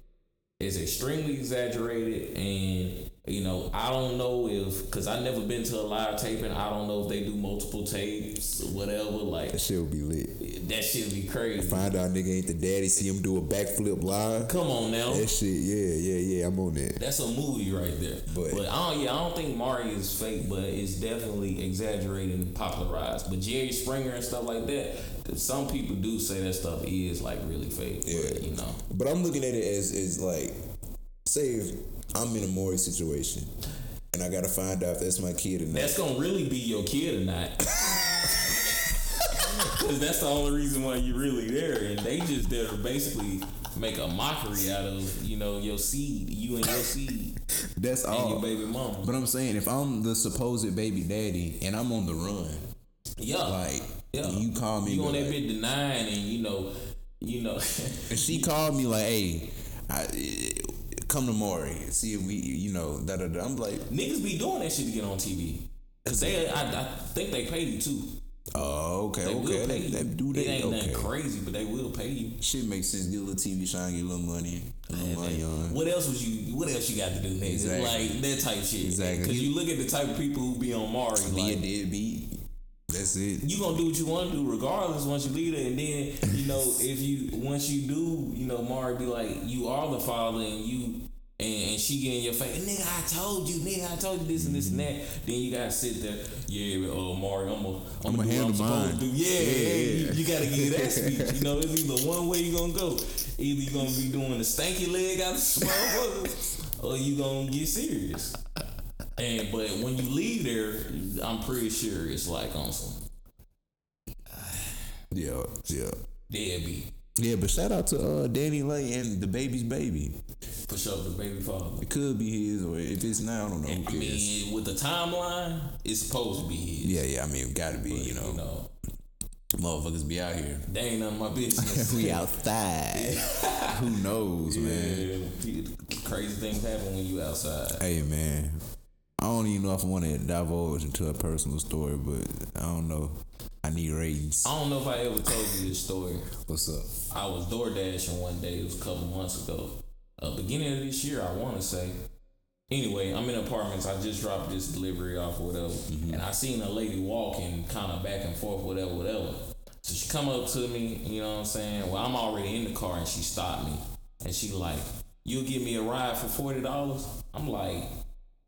It's extremely exaggerated, and you know I don't know if because I never been to a live taping. I don't know if they do multiple tapes, or whatever. Like That shit would be lit. that shit would be crazy. Find out nigga ain't the daddy. See him do a backflip live. Come on now. That shit, yeah, yeah, yeah. I'm on that. That's a movie right there. But- But, I don't. Yeah, I don't think Maury is fake, but it's definitely exaggerated and popularized. But Jerry Springer and stuff like that, some people do say that stuff is like really fake. Yeah. But, you know. But I'm looking at it as is like, say if I'm in a Maury situation and I gotta find out if that's my kid or not. That's gonna really be your kid or not. Cause that's the only reason why you're really there, and they just there to basically make a mockery out of you know your seed, you and your seed, That's and all. your baby mama. But I'm saying if I'm the supposed baby daddy and I'm on the run, Yeah, like yeah. you call me, you on like- that bit denying, and you know, you know. and she called me like, hey, I, come to Maury, see if we, you know, da da da. I'm like, Niggas be doing that shit to get on TV. Cause they, I, I think they pay you too. oh, okay, They okay, will pay they, you. they do It that, ain't okay. nothing crazy, but they will pay you. Shit makes sense. Get a little TV shine, get a little money, a little money on. What else was you? What else you got to do, nigga? Exactly. Like that type shit. Exactly. Because you look at the type of people who be on Maury, Be a deadbeat. That's it. you gonna do what you want to do regardless once you leave it, and then you know if you once you do, you know Maury be like you are the father, and you. And, and she get in your face, nigga. I told you, nigga. I told you this and this and that. Then you gotta sit there, yeah, uh, Maury, I'm gonna, I'm gonna do what I'm handle mine. do. Yeah, Yeah. You, you gotta give that speech. You know, it's either one way you gonna go. Either you gonna be doing the stanky leg out the motherfucker, or you gonna get serious. And but when you leave there, I'm pretty sure it's like on some Yeah, yeah. deadbeat. Yeah, but shout out to uh, DaniLeigh and the baby's baby. For sure, the baby father. It could be his, or if it's not, I don't know. Who I cares? mean, with the timeline, it's supposed to be his. yeah, yeah. I mean, it gotta be. You know, You know, motherfuckers be out here. they ain't none of my business. we outside. Who knows, man? Crazy things happen when you outside. Hey, man. I don't even know if I want to divulge into a personal story, but I don't know. I need ratings. I don't know if I ever told you this story. What's up? I was door dashing one day. It was a couple months ago. Uh, beginning of this year, I want to say. Anyway, I'm in apartments. I just dropped this delivery off or whatever, and I seen a lady walking, kind of back and forth, whatever, whatever. So she come up to me, you know what I'm saying? Well, I'm already in the car, and she stopped me, and she like, "You'll give me a ride for forty dollars?" I'm like,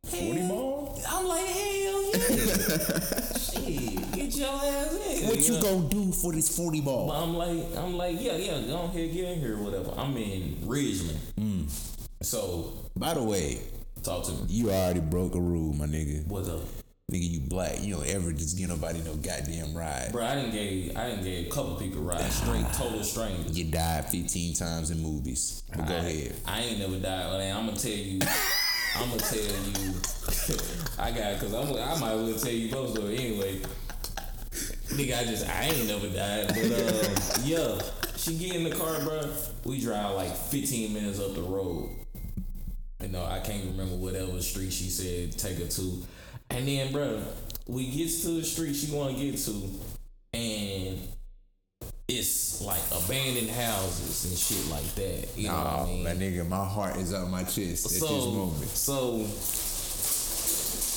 40 more? I'm like, hell yeah, shit, get your ass in. What you know? gonna do for this forty But ball? I'm like, I'm like, yeah, yeah, go ahead, get in here, whatever. I'm in Ridgeland. Mm. So By the way, talk to me. you already broke a rule, my nigga. What's up, Nigga, you black. You don't ever just get nobody no goddamn ride. bro? I didn't gave, I didn't gave a couple people rides, ah. straight, total strangers. You died 15 times in movies. But go ahead. I ain't never died. But I'm gonna tell you. I'm gonna tell you. I got because I'm. I might as well tell you both story anyway. Nigga, I just I ain't never died, but uh, yeah, she get in the car, bro. We drive like 15 minutes up the road. You know, I can't remember whatever street she said take her to, and then, bro, we get to the street she want to get to, and it's like abandoned houses and shit like that. You know what I Nah, mean? my nigga, my heart is up my chest at so, this moment. So,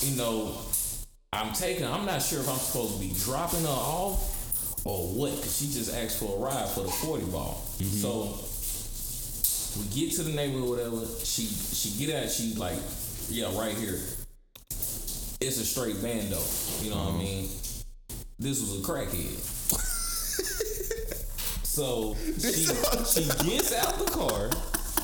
you know, I'm taking. I'm not sure if I'm supposed to be dropping her off or what, because she just asked for a ride for the forty ball. Mm-hmm. So we get to the neighborhood, whatever. She she get out. She like, yeah, right here. It's a straight bando. You know Uh-huh. what I mean? This was a crackhead. So she, she gets out the car.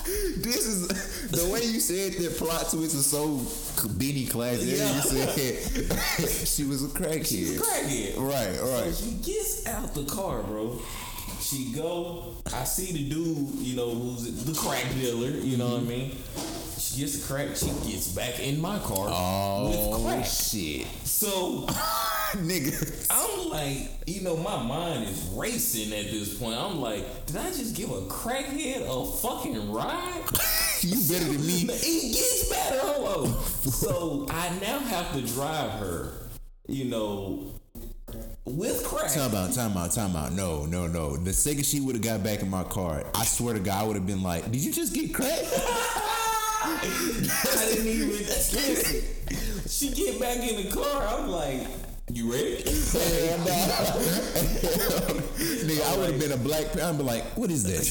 This is the way you said that plot twist was so Benny classic. Yeah. You said she was a crackhead. Crackhead. Right, right. So She gets out the car, bro. She go. I see the dude, you know, who's the crack dealer. You know what I mm-hmm. mean? Gets the crack. She gets back in my car oh, with crack. shit, So nigga. I'm like, you know, my mind is racing at this point. I'm like, did I just give a crackhead a fucking ride? You better than me. It gets better. Hold on. So I now have to drive her, you know, with crack. Time out, time out, time out. No, no, no. The second she would have got back in my car, I swear to God, I would have been like, "Did you just get cracked?" I didn't even listen. She get back in the car. I'm like, you ready? Hell no. Nigga, I would have been a black. I'd be like, "What is that?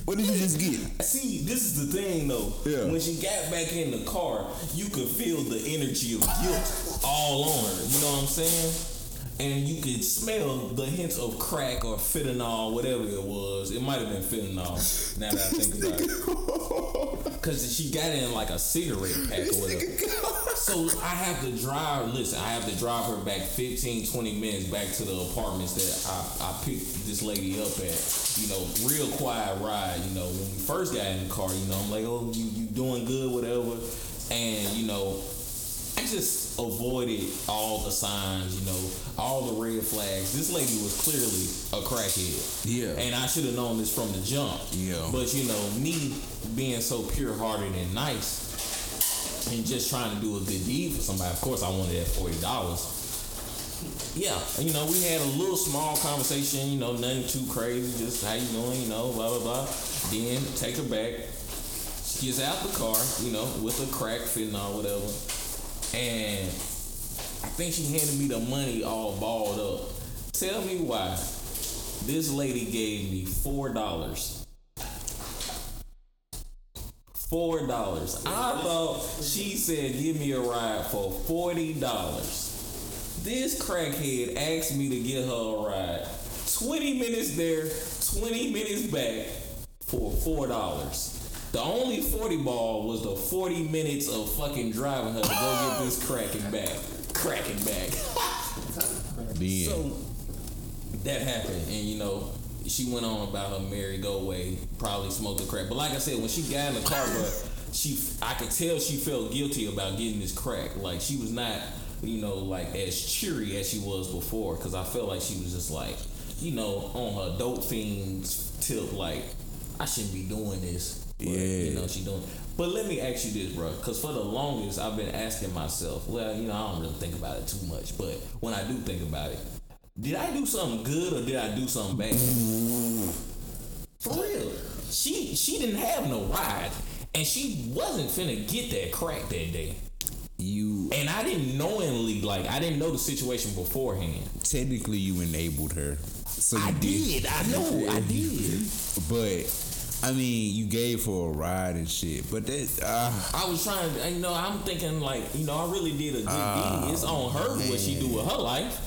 what did you just get?" See, this is the thing though. Yeah. When she got back in the car, you could feel the energy of guilt all on her. You know what I'm saying? And you could smell the hints of crack or fentanyl, whatever it was. It might have been fentanyl. Now that I think about it. Cause she got in like a cigarette pack or whatever. So I have to drive, listen, I have to drive her back 15, 20 minutes back to the apartments that I, I picked this lady up at. You know, real quiet ride. You know, when we first got in the car, you know, I'm like, oh, you, you doing good, whatever. And, you know, I just avoided all the signs, you know, all the red flags. This lady was clearly a crackhead. Yeah. And I should have known this from the jump. Yeah. But you know, me being so pure hearted and nice and just trying to do a good deed for somebody, of course I wanted that forty dollars. Yeah, you know, we had a little small conversation, you know, nothing too crazy, just how you doing, you know, blah blah blah. Then take her back. She gets out the car, you know, with a crack fentanyl, whatever. And I think she handed me the money all balled up. Tell me why this lady gave me four dollars. Four dollars. I thought she said give me a ride for forty dollars. This crackhead asked me to get her a ride. 20 minutes there, 20 minutes back for four dollars. The only 40 ball was the 40 minutes of fucking driving her to go get this cracking back. Cracking back. Then So that happened, and you know, she went on about her merry go way, probably smoked a crack. But like I said, when she got in the car, bro, she I could tell she felt guilty about getting this crack. Like she was not, you know, like as cheery as she was before. Cause I felt like she was just like, you know, on her dope fiends tilt. Like I shouldn't be doing this. But, Yeah. You know she doing. But let me ask you this, bro, because for the longest I've been asking myself. Well, you know I don't really think about it too much, but when I do think about it, did I do something good or did I do something bad? For real. She she didn't have no ride. And she wasn't finna get that crack that day. You And I didn't knowingly like I didn't know the situation beforehand. technically you enabled her. So I did. I know. I did. But I mean, you gave her a ride and shit. But that uh, I was trying to, you know, I'm thinking like, you know, I really did a good Ah, deed. It's on her what she do with her life.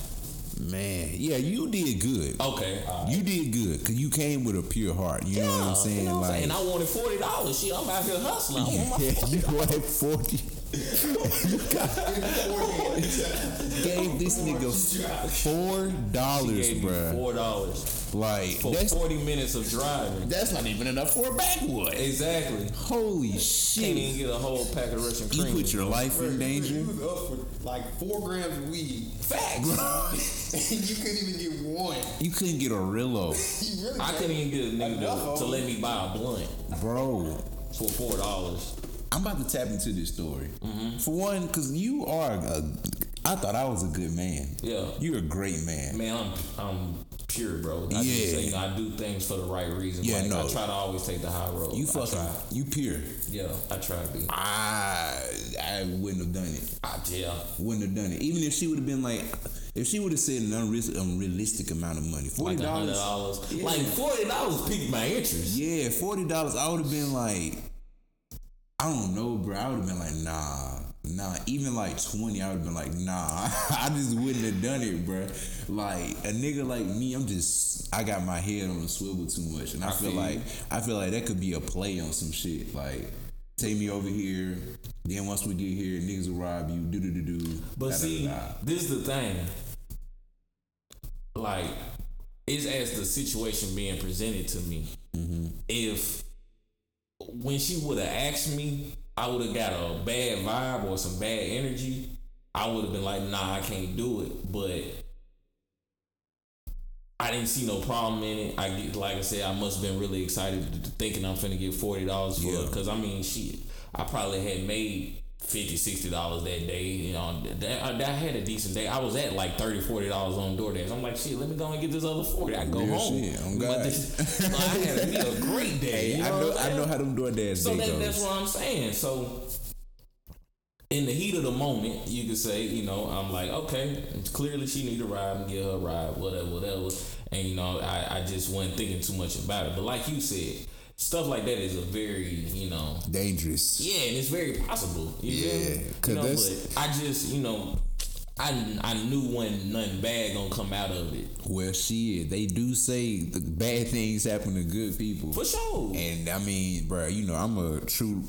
man, yeah, you did good. Okay. You did good because you came with a pure heart. You know what I'm saying? You know what I'm like, saying? And I wanted forty dollars. Shit, I'm out here hustling. I want my you wanted forty. You got, gave this nigga four dollars, bro. four dollars Like for that's forty minutes of driving. that's not even enough for a backwood. Exactly. Holy shit! Can't even get a whole pack of Russian cream. You put your life in danger. You danger. was up for like four grams of weed, facts. and you couldn't even get one. You couldn't get a Rillo, really I couldn't even get a nigga to, to let me buy a blunt bro. for four dollars. I'm about to tap into this story. Mm-hmm. For one, because you are a. I thought I was a good man. Yeah. You're a great man. Man, I'm I'm pure, bro. I Yeah. just, you know, I do things for the right reasons. Yeah, like, no. I try to always take the high road. You fucking, you pure. Yeah, I try to be. I I wouldn't have done it. I, yeah. Wouldn't have done it. Even if she would have been like, if she would have said an unreal- unrealistic amount of money, forty Like a hundred dollars. dollars. Like forty dollars piqued my interest. Yeah, forty dollars. I would have been like, I don't know, bro. I would have been like, nah, nah. Even like twenty, I would have been like, nah. I just wouldn't have done it, bro. Like a nigga like me, I'm just, I got my head on a swivel too much, and I, I feel feel like. I feel like that could be a play on some shit. Like, take me over here. Then once we get here, niggas will rob you. Do do do do. But see, this is the thing. Like, it's as the situation being presented to me. Mm-hmm. If when she would have asked me, I would have got a bad vibe or some bad energy. I would have been like, "Nah, I can't do it." But I didn't see no problem in it. I get, like I said, I must have been really excited, thinking I'm finna get forty dollars for Yeah. it. Cause I mean, shit, I probably had made 50 dollars that day. You know, that, uh, I, that had a decent day. I was at like 30 40 dollars on DoorDash. I'm like, shit, let me go and get this other forty. I go Real home. shit, on But this, I had me a great day. Hey, you I know, know, I'm I know how them DoorDash So day that, that's what I'm saying. So in the heat of the moment, you could say, you know, I'm like, okay, clearly she need a ride and get her a ride, whatever, whatever. And you know, I, I just wasn't thinking too much about it. But like you said, stuff like that is a very, you know, Dangerous. yeah, and it's very possible. Yeah, feel me? 'cause you know, but I just, you know, I I knew when nothing bad gonna come out of it Well, shit, they do say the bad things happen to good people. for sure. And I mean, bro, you know, I'm a true,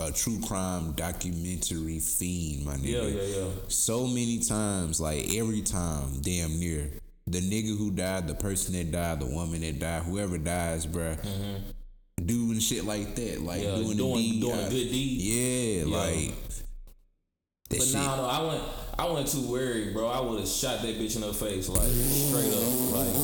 a true crime documentary fiend, my nigga. yeah, yeah, yeah. So many times, like every time, damn near, the nigga who died, the person that died, the woman that died, whoever dies, bro, doing shit like that, like. Yeah, doing, doing- deed, doing a uh, good deed. Yeah, Yeah. like that But shit. nah, though, I went, I went too worried, bro. I would have shot that bitch in her face, like straight up, like.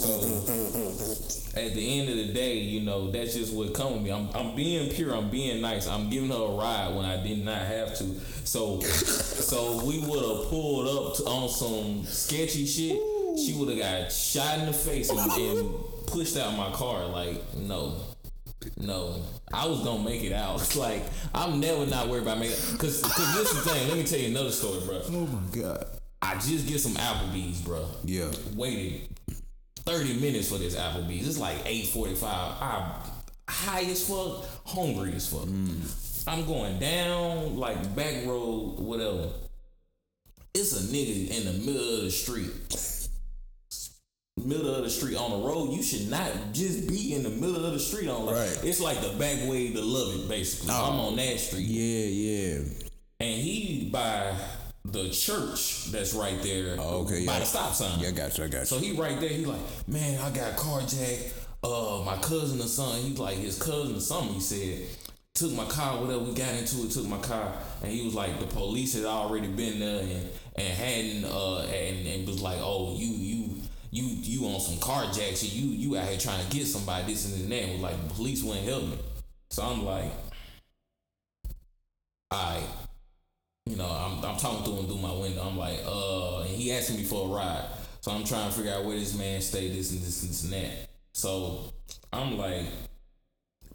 So at the end of the day, you know, that's just what come with me. I'm, I'm being pure. I'm being nice. I'm giving her a ride when I did not have to. So, so we would have pulled up to, on some sketchy shit. She would have got shot in the face and, and pushed out my car. Like, no. No, I was gonna make it out. It's Like I'm never not worried about making. Cause, cause this is the thing. Let me tell you another story, bro. oh my god. I just get some Applebee's, bro. Yeah. Waited 30 minutes for this Applebee's. It's like 8:45. I'm high as fuck, hungry as fuck. Mm. I'm going down like back road, whatever. It's a nigga in the middle of the street. Middle of the street on the road, you should not just be in the middle of the street on like Right. it's like the back way to love it, basically. I'm on that street Yeah, yeah. and he by the church that's right there Oh, okay, by yeah. the stop sign. Yeah, I got you. I got you. So he right there. He like, man, I got carjacked. Uh, my cousin or son. He's like his cousin or something. He said took my car. Whatever we got into it, took my car, and he was like the police had already been there and and hadn't uh and, and was like, oh you you. You you on some carjacks and you you out here trying to get somebody this and that and was like the police wouldn't help me. So I'm like, I you know, I'm, I'm talking to him through my window. I'm like, uh, and he asking me for a ride. So I'm trying to figure out where this man stay, this and this and this and that. So I'm like,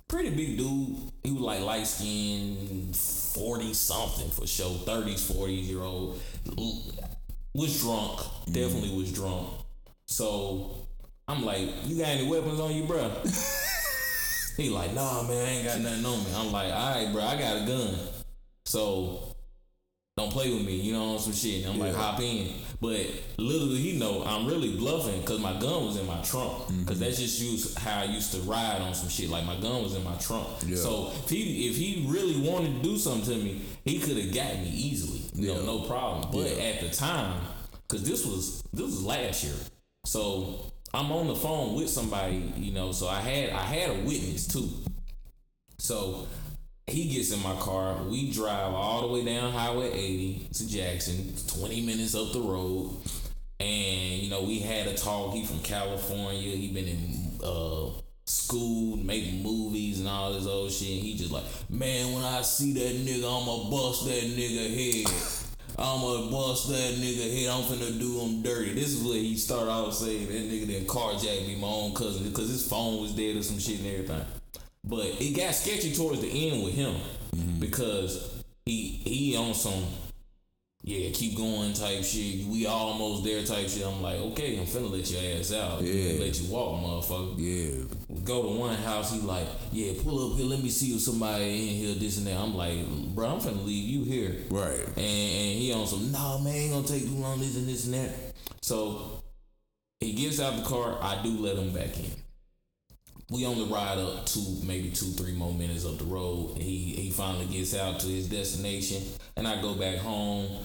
pretty big dude. He was like light skinned, 40 something for sure, 30s, 40s year old. Was drunk, definitely was drunk. So I'm like, you got any weapons on you, bro? he like, nah, man, I ain't got nothing on me. I'm like, all right, bro, I got a gun. So don't play with me, you know, on some shit. And I'm like, hop in. But literally, he know, I'm really bluffing because my gun was in my trunk. Mm-hmm. Because that's just used how I used to ride on some shit. Like my gun was in my trunk. Yeah. So if he if he really wanted to do something to me, he could have got me easily. Yeah. no problem. But Yeah. at the time, because this was this was last year. So I'm on the phone with somebody, you know, so I had I had a witness too. So he gets in my car. We drive all the way down Highway 80 to Jackson, 20 minutes up the road. And, you know, we had a talk. He from California. He been in uh, school, making movies and all this old shit. And he just like, man, when I see that nigga, I'ma bust that nigga head. I'ma bust that nigga head. I'm finna do him dirty. This is what he started off saying. That nigga then carjacked me, my own cousin, because his phone was dead or some shit and everything. But it got sketchy towards the end with him mm-hmm. because he he on some yeah keep going type shit. We almost there type shit. I'm like okay, I'm finna let your ass out. Yeah. let you walk, motherfucker. yeah. Go to one house. He like yeah, pull up here. Let me see if somebody in here. This and that. I'm like, bro, I'm finna leave you here. Right. And, and he on some, nah, man, ain't gonna take too long, this and this and that. So he gets out the car. I do let him back in. We on the ride up two, maybe two, three more minutes up the road. He he finally gets out to his destination, and I go back home.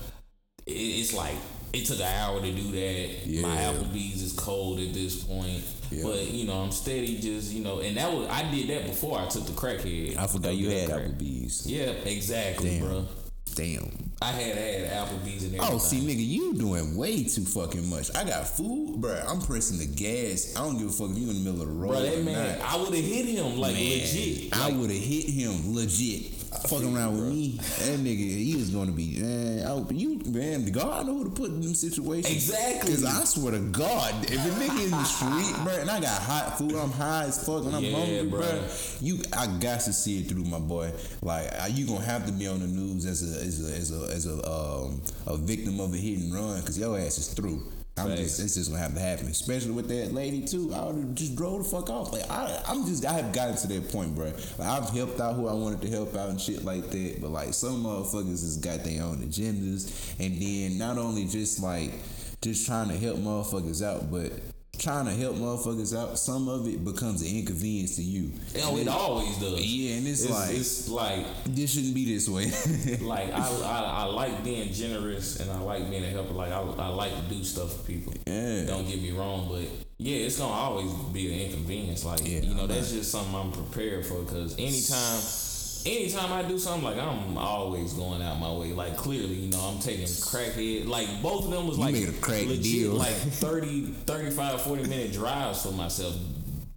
It, it's like it took an hour to do that. My Applebee's is cold at this point, Yeah. but you know I'm steady, just you know, and that was I did that before I took the crackhead. I forgot you had crack. Applebee's. Yeah, exactly, Damn. bro. Damn. I had had Applebee's and oh, everything. Oh, see, nigga, you doing way too fucking much. I got food, bro. I'm pressing the gas. I don't give a fuck if you in the middle of the road. Bro, that or man, not. I would have hit him like Man, legit. I would have hit him legit. Fucking around with me, that nigga, he was gonna be. Man, I, you man, the God know who to put in them situations. Exactly. Cause I swear to God, if a nigga in the street, bro, and I got hot food, I'm high as fuck, and I'm Yeah, hungry, bro. bro. You, I got to see it through, my boy. Like you gonna have to be on the news as a as a as a as a um a victim of a hit and run, cause your ass is through. I'm just, it's just gonna have to happen, especially with that lady too. I would have just drove the fuck off. Like I, I'm just, I have gotten to that point, bro. Like I've helped out who I wanted to help out and shit like that. But like some motherfuckers has got their own agendas, and then not only just like just trying to help motherfuckers out, but trying to help motherfuckers out. Some of it becomes an inconvenience to you. oh, it always does. Yeah, and it's, It's, like it's like this shouldn't be this way. like I, I I like being generous and I like being a helper. Like I, I like to do stuff for people. Yeah. Don't get me wrong, but yeah, it's gonna always be an inconvenience. Like Yeah, you know, that's just something I'm prepared for. Cause anytime. Anytime I do something, like I'm always going out my way. Like clearly, you know, I'm taking crackhead. Like both of them was You like made a crack legit, deal. like 30, 35, 40 minute drives for myself,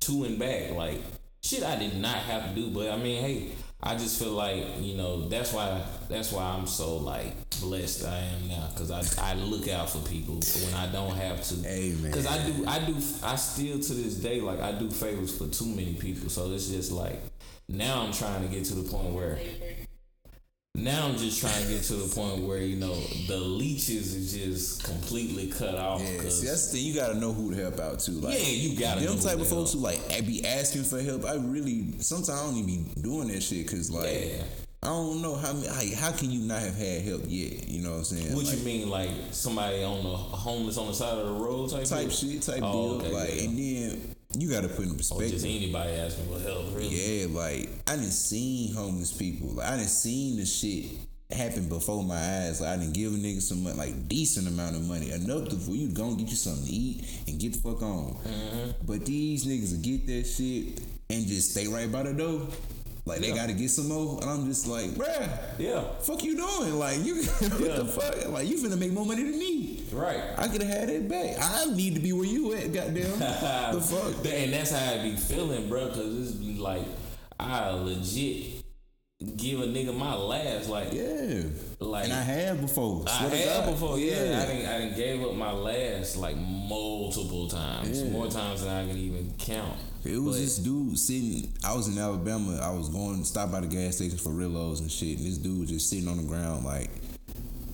to and back. Like shit, I did not have to do. But I mean, hey, I just feel like you know that's why that's why I'm so like blessed I am now because I I look out for people when I don't have to. Amen. Because I do I do I still to this day like I do favors for too many people. So it's just like now I'm trying to get to the point where. Now I'm just trying to get to the point where you know the leeches is just completely cut off. Yeah, see, that's the thing. You gotta know who to help out too. Like, Yeah, you gotta Them know type of folks help. who like be asking for help. I really sometimes I don't even be doing that shit because like Yeah. I don't know how many- like, how can you not have had help yet? You know what I'm saying? What like, you mean, like somebody on the homeless on the side of the road type type deal? shit, type Oh, deal. okay, like, yeah. and then you gotta put in perspective. Or just anybody asking for help, really? Yeah, like I didn't seen homeless people. Like I didn't seen the shit happen before my eyes. Like I didn't give a nigga some money, like decent amount of money, enough to for you to go and get you something to eat and get the fuck on. Mm-hmm. But these niggas will get that shit and just stay right by the door. Like they Yeah. gotta get some more, and I'm just like, bruh, Yeah, fuck you doing? Like you, what Yeah. the fuck? Like you finna make more money than me. right. I could have had it back. I need to be where you at, goddamn. the fuck? And that's how I be feeling, bro. Cause it's be like I legit give a nigga my last, like Yeah. Like- and I have before. I to had before, yeah. I didn't, I didn't gave up my last like multiple times, Yeah. more times than I can even count. It was But- this dude sitting. I was in Alabama. I was going to stop by the gas station for Rillos and shit. And this dude was just sitting on the ground, like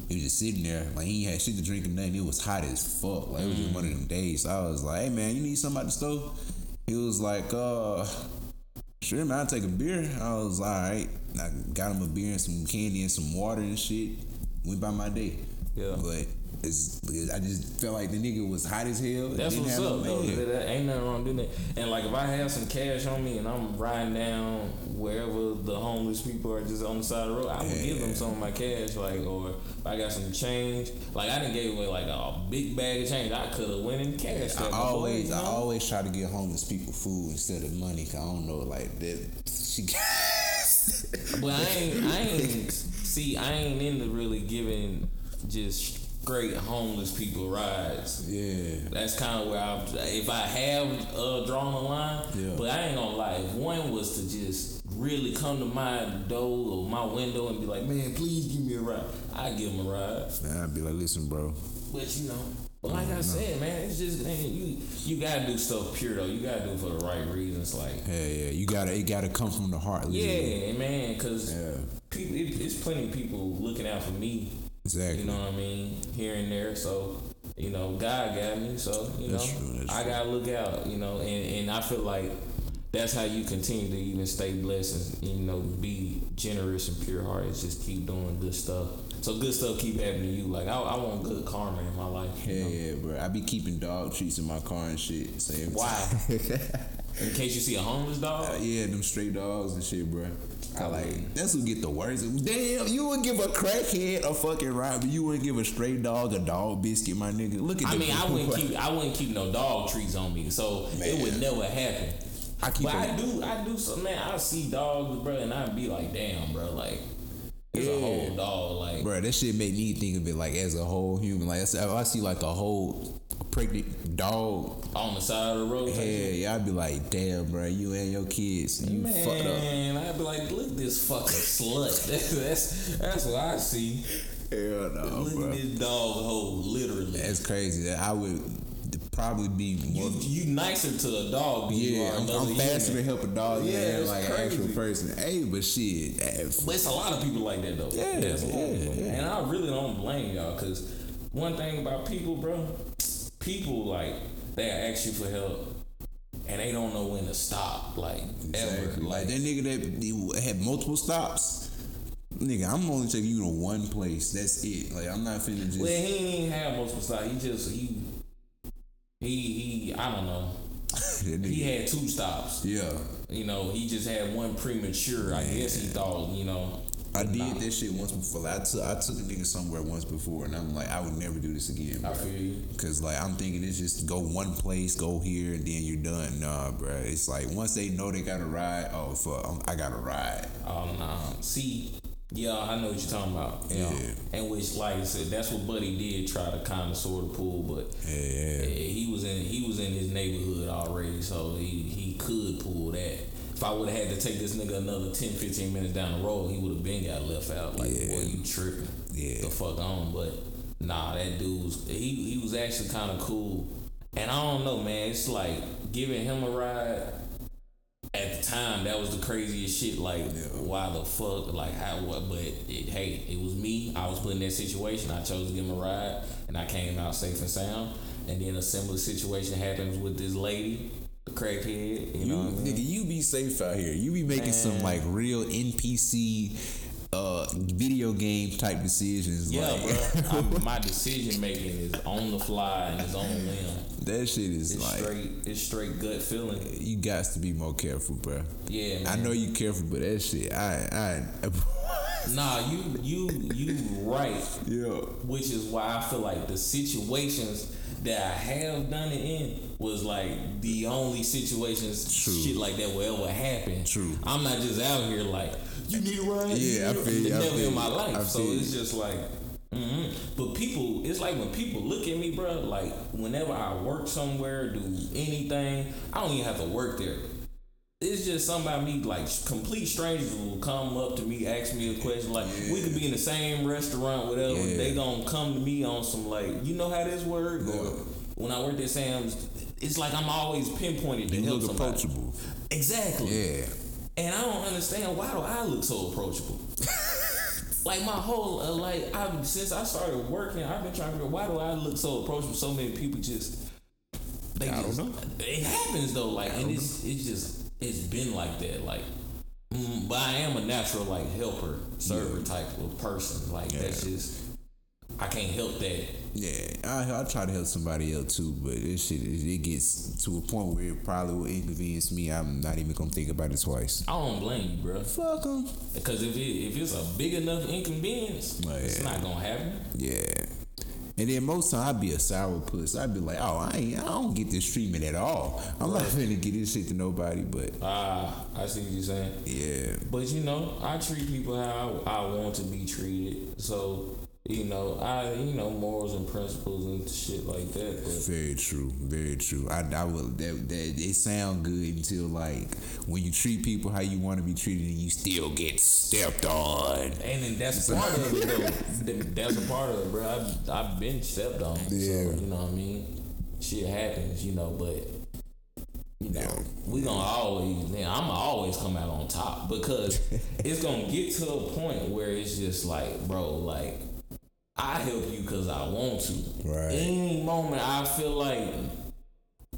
he was just sitting there, like he had shit to drink or nothing. It was hot as fuck. Like it was just one of them days. So I was like, "Hey man, you need something at the store?" He was like, "Uh, sure man, I'll take a beer." I was like, all right. And I got him a beer and some candy and some water and shit. Went by my day. Yeah. but. It's, I just felt like the nigga was hot as hell. That's what's up, though. That, ain't nothing wrong doing that. And like, if I have some cash on me and I'm riding down wherever the homeless people are just on the side of the road, I would Yeah. give them some of my cash. Like, or if I got some change, like I didn't give away like a big bag of change. I could have went in cash. I always, you I always try to get homeless people food instead of money. Cause I don't know, like that. She, But I ain't, I ain't, see, I ain't into really giving just straight homeless people rides. yeah, That's kind of where I, if I have uh, drawn a line, Yeah. but I ain't gonna lie. If one was to just really come to my door or my window and be like, "Man, please give me a ride," I give him a ride. man, I'd be like, listen, bro. But you know, but like I said, man, it's just man, you you gotta do stuff pure though. You gotta do it for the right reasons, like. Yeah, yeah, you gotta, it gotta come from the heart. literally. Yeah, man, because Yeah. people, it, it's plenty of people looking out for me. exactly. You know what I mean? Here and there. So, you know, God got me. So, you That's know, true, I true. gotta look out. You know, and and I feel like that's how you continue to even stay blessed and you know be generous and pure hearted. Just keep doing good stuff. So good stuff keep happening to you. Like I, I want good karma in my life. Yeah, know? yeah, bro. I be keeping dog treats in my car and shit. So Why? In case you see a homeless dog. Uh, yeah, them stray dogs and shit, bro. I like that's who get the worst. Damn, you would give a crackhead a fucking ride, but you wouldn't give a stray dog a dog biscuit, my nigga. Look at I mean, I wouldn't keep I wouldn't keep no dog treats on me, so it would never happen. I keep But a- I do, I do some man. I see dogs, bro, and I'd be like, damn, bro, like it's a whole dog, like Bro, that shit make me think of it like as a whole human. Like I see- I see like a whole pregnant dog. on the side of the road. Yeah, yeah, I'd be like, damn, bro, you and your kids, you fucked up. Man, I'd be like, look at this fucking slut. That's that's, that's what I see. Hell no, look bro. at this dog hole, literally. That's crazy. I would probably be. You, you nicer to a dog yeah, I'm, I'm faster to help a dog Yeah, than like an actual person. Hey, but shit, But it's a lot of people like that though. Yeah, There's a lot of yeah, yeah. And I really don't blame y'all because one thing about people, bro, people like they ask you for help and they don't know when to stop. Like ever. Exactly. Like Like that nigga that had multiple stops. Nigga, I'm only taking you to one place. That's it. Like I'm not finna just. well, he ain't even have multiple stops. He just he he he. I don't know. He had two stops. yeah, You know, he just had one premature. I guess he thought. You know. I did Nah. that shit once before. Like, I took I took a nigga somewhere once before, and I'm like, I would never do this again. I Bro. feel you. Cause like I'm thinking it's just go one place, go here, and then you're done. Nah, bro. It's like once they know they got a ride, oh fuck, I'm- I got a ride. Oh nah. See, yeah, I know what you're talking about. You know, Yeah. and which, like I said, that's what Buddy did try to kind of sort of pull, but Yeah, yeah. he was in he was in his neighborhood already, so he he could pull that. If I would have had to take this nigga another 10, 15 minutes down the road, he would have been got left out. Like, Yeah. boy, you tripping? Yeah. the fuck on. But nah, that dude was he he was actually kind of cool. And I don't know, man. It's like giving him a ride. At the time, that was the craziest shit. Like, why the fuck? Like, how? What? But it, hey, it was me. I was put in that situation. I chose to give him a ride, and I came out safe and sound. And then a similar situation happens with this lady, the crackhead. You, You, know, I mean? nigga, you be safe out here. You be making some like real NPC uh video game type decisions. yeah, like, bro. My decision making is on the fly and it's on a whim. that shit is It's like straight. It's straight gut feeling. you got to be more careful, bro. Yeah, man. I know you careful, but that shit, I, I, Nah, you you you right. Yeah. Which is why I feel like the situations that I have done it in was like the only situations True. shit like that will ever happen. True. I'm not just out here like you need a ride. Yeah, I need a-" feel you, Never in my life. I so it's just like. hmm But people, it's like when people look at me, bro. Like whenever I work somewhere, do anything, I don't even have to work there. It's just somebody me like complete strangers will come up to me, ask me a question. Like we could be in the same restaurant, whatever. Yeah. They gonna come to me on some like, you know how this work? Or Yeah. when I worked at Sam's, it's like I'm always pinpointed to You help look approachable. Exactly. Yeah. And I don't understand why do I look so approachable? like my whole uh, like I since I started working, I've been trying to figure why do I look so approachable? So many people just they I don't know. It happens though, like and it's it's just it's been like that, like. Mm, but I am a natural like helper, server type of person. Like that's just I can't help that. Yeah, I I try to help somebody else too, but this shit it, it gets to a point where it probably will inconvenience me. I'm not even gonna think about it twice. I don't blame you, bro. Fuck them. Because if it if it's a big enough inconvenience, Oh, it's not gonna happen. Yeah. And then most time I'd be a sour puss. I'd be like, oh, I ain't, I don't get this treatment at all. I'm not finna get this shit to nobody. But Ah, I see what you're saying. yeah, But you know, I treat people how I, I want to be treated. So you know, I you know morals and principles and shit like that. But very true, very true. I, I will. That, that it sound good until like when you treat people how you want to be treated, and you still get stepped on. and then that's part of it though. That's a part of it, bro. I've, I've been stepped on. Yeah. So, you know what I mean? Shit happens, you know, but you know, we gonna always man, I'ma always come out on top because it's gonna get to a point where it's just like, bro, like I help you because I want to. Right. Any moment I feel like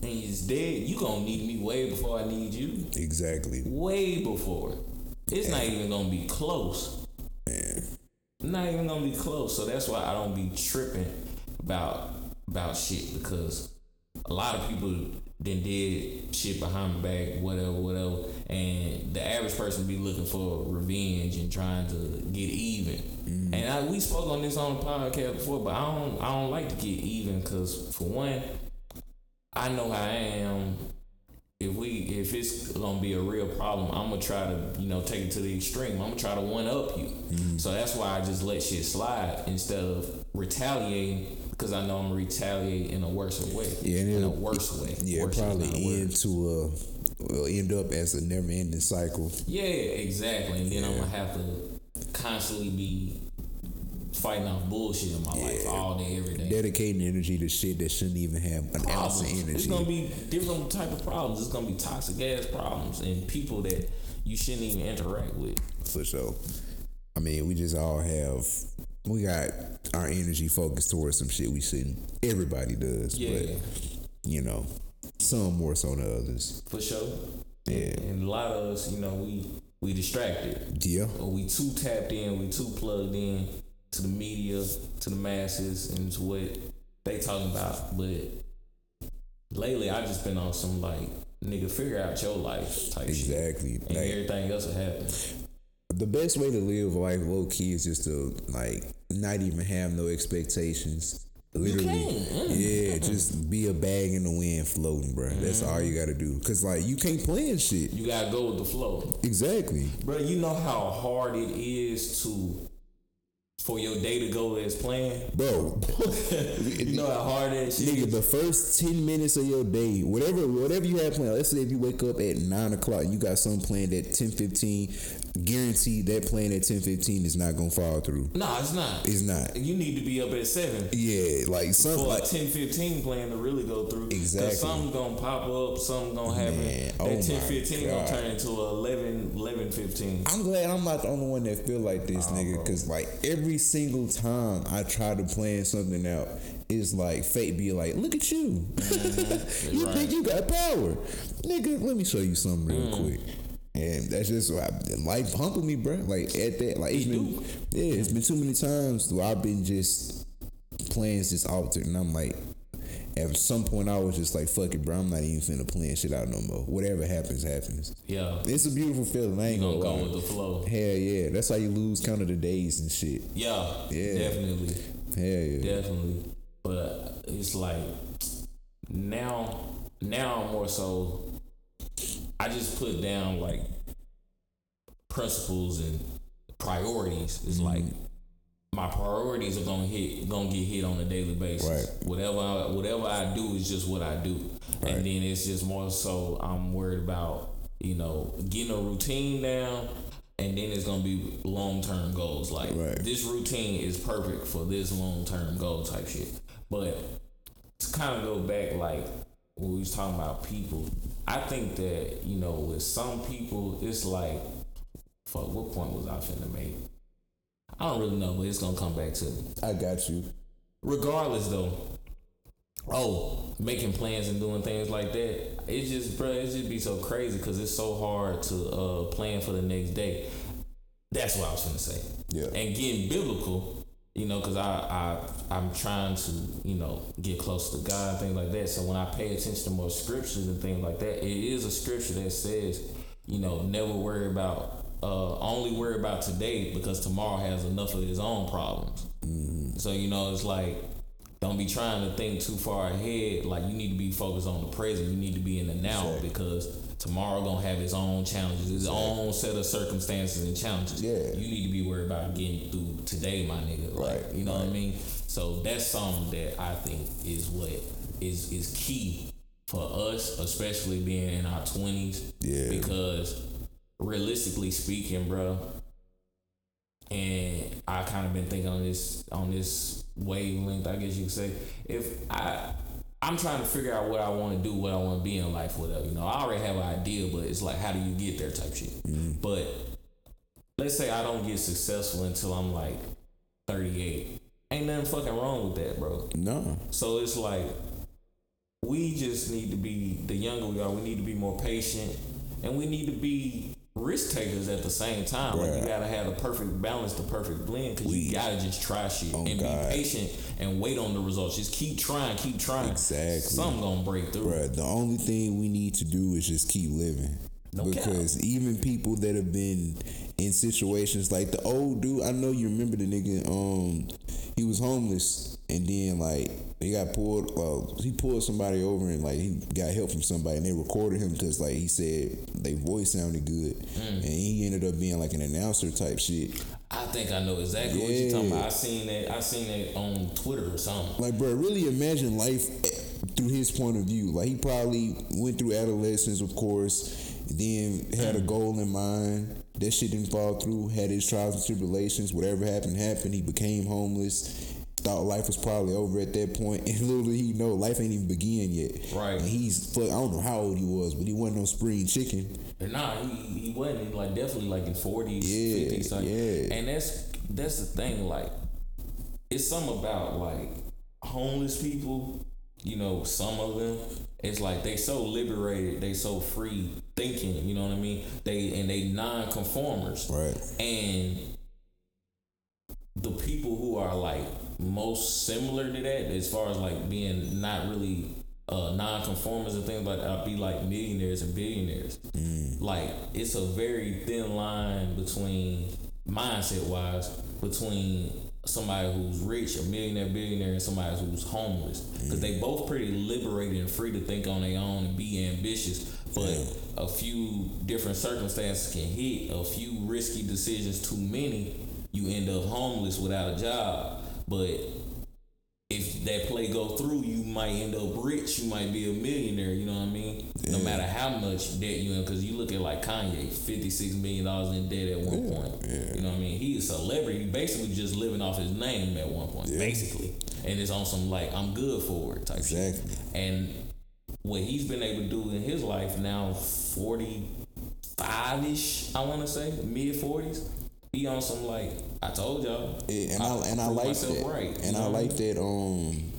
he's dead, you gonna need me way before I need you. Exactly. Way before. It's not even gonna be close. Not even gonna be close. So that's why I don't be tripping about about shit because a lot of people then did shit behind my back, whatever, whatever, and the average person be looking for revenge and trying to get even. Mm-hmm. And I, we spoke on this on the podcast before, but I don't, I don't like to get even because for one, I know how I am. If we, if it's gonna be a real problem, I'm gonna try to, you know, take it to the extreme. I'm gonna try to one up you. Mm-hmm. So that's why I just let shit slide instead of retaliating because I know I'm retaliate in a worse way. Yeah, in a worse way. Yeah, Worse probably not a end to a will end up as a never ending cycle. Yeah, exactly. And then I'm gonna have to constantly be fighting off bullshit in my life all day, every day. Dedicating energy to shit that shouldn't even have an ounce of Problems. energy. It's gonna be different type of problems. It's gonna be toxic gas problems and people that you shouldn't even interact with. for sure. I mean, we just all have we got our energy focused towards some shit we shouldn't. Everybody does, Yeah, but you know, some more so than others. for sure. Yeah. And a lot of us, you know, we we distracted. Yeah, Or we too tapped in, we too plugged in to the media, to the masses, and to what they talking about. But lately, I just been on some like nigga figure out your life type shit, exactly. and Like, everything else will happen. The best way to live life low key is just to like not even have no expectations. Literally, yeah, just be a bag in the wind floating, bro. That's all you gotta do. Cause like you can't plan shit. You gotta go with the flow, Exactly. bro. You know how hard it is to for your day to go as planned. Bro, you know how hard that shit Nigga, is. the first ten minutes of your day, whatever whatever you have planned. Let's say if you wake up at nine o'clock, you got something planned at ten fifteen. Guaranteed that plan at ten fifteen is not gonna fall through. No, it's not. It's not. You need to be up at seven. Yeah, like something for like a 10 15 plan to really go through. Exactly. Something gonna pop up, something gonna happen. Man, that oh 10 my 15 God. gonna turn into a 11 11 15. I'm glad I'm not the only one that feel like this, oh, nigga. Cause like every single time I try to plan something out, it's like fate be like, look at you. Mm-hmm. you Right. think you got power. Nigga, let me show you something real mm. quick. And that's just why life humbled me, bro. Like at that, like it's It been, yeah, it's been too many times where I've been just plans just altered, and I'm like, at some point I was just like, fuck it, bro. I'm not even finna plan shit out no more. Whatever happens, happens. Yeah. It's a beautiful feeling. I ain't You gonna, gonna go with the flow. Hell yeah. That's how you lose count of the days and shit. Yeah. Yeah. Definitely. Hell yeah. Definitely. But it's like now now more so I just put down like principles and priorities. It's mm-hmm. like my priorities are gonna hit gonna get hit on a daily basis. Right. Whatever I, whatever I do is just what I do. Right. And then it's just more so I'm worried about, you know, getting a routine down and then it's gonna be long term goals. Like Right. this routine is perfect for this long term goal type shit. But to kind of go back like when we was talking about people, I think that, you know, with some people it's like fuck, what point was I finna make? I don't really know, but it's gonna come back to me. I got you. Regardless though, oh, making plans and doing things like that, it just, bro, it just be so crazy because it's so hard to uh, plan for the next day. That's what I was gonna say. Yeah. And getting biblical, you know, because I, I, I'm trying to, you know, get close to God and things like that. So when I pay attention to more scriptures and things like that, it is a scripture that says, you know, never worry about, uh, only worry about today because tomorrow has enough of its own problems. So you know, it's like don't be trying to think too far ahead. Like you need to be focused on the present. You need to be in the now Exactly. because tomorrow gonna have its own challenges, its own set of circumstances and challenges. Yeah. you need to be worried about getting through today, my nigga. Like, Right, you know what I mean? So that's something that I think is what is is key for us, especially being in our twenties. Yeah. Because realistically speaking, bro, and I kind of been thinking on this on this wavelength, I guess you could say. If I I'm trying to figure out what I want to do, what I want to be in life, whatever. You know, I already have an idea, but it's like, how do you get there, type shit. Mm-hmm. But let's say I don't get successful until I'm like 38. Ain't nothing fucking wrong with that, bro. No. So it's like we just need to be the younger we are. We need to be more patient, and we need to be risk takers at the same time. Like you gotta have the perfect balance, the perfect blend. Cause We- you gotta just try shit Oh, and God. be patient and wait on the results. Just keep trying, keep trying. Exactly. Something gonna break through. Bruh, the only thing we need to do is just keep living. No because even people that have been in situations like the old dude, I know you remember the nigga. Um, he was homeless, and then like they got pulled. Uh, he pulled somebody over, and like he got help from somebody, and they recorded him because like he said their voice sounded good, Mm. and he ended up being like an announcer type shit. I think I know exactly what you're talking about. I seen that. I seen that on Twitter or something. Like, bro, really imagine life through his point of view. Like, he probably went through adolescence, of course, then had a goal in mind. That shit didn't fall through. Had his trials and tribulations. Whatever happened, happened. He became homeless. Thought life was probably over at that point, and literally he know life ain't even begin yet. Right. And he's fuck. I don't know how old he was, but he wasn't no spring chicken. And nah, he, he wasn't like definitely like in forties, Yeah, fifties, like, yeah. And that's that's the thing. Like, it's something about like homeless people. You know, some of them. It's like they so liberated, they so free thinking. You know what I mean? They and they non-conformers. Right. And the people who are like most similar to that, as far as like being not really uh, non-conformers and things like that, I'd be like millionaires and billionaires. Like it's a very thin line between mindset wise between somebody who's rich, a millionaire, billionaire, and somebody who's homeless. Because they both pretty liberated and free to think on their own and be ambitious. But a few different circumstances can hit, a few risky decisions too many, you end up homeless without a job. But if that play go through, you might end up rich. You might be a millionaire. You know what I mean? No matter how much debt you in, because you look at like Kanye, fifty six million dollars in debt at one point. yeah. You know what I mean? He is a celebrity. He basically just living off his name at one point. Yeah. Basically, and it's on some like I'm good for it type shit. Exactly. And what he's been able to do in his life now, forty five ish, I want to say mid forties. He on some like I told y'all. Yeah, and I, and I like that. Right, and I like that. Um,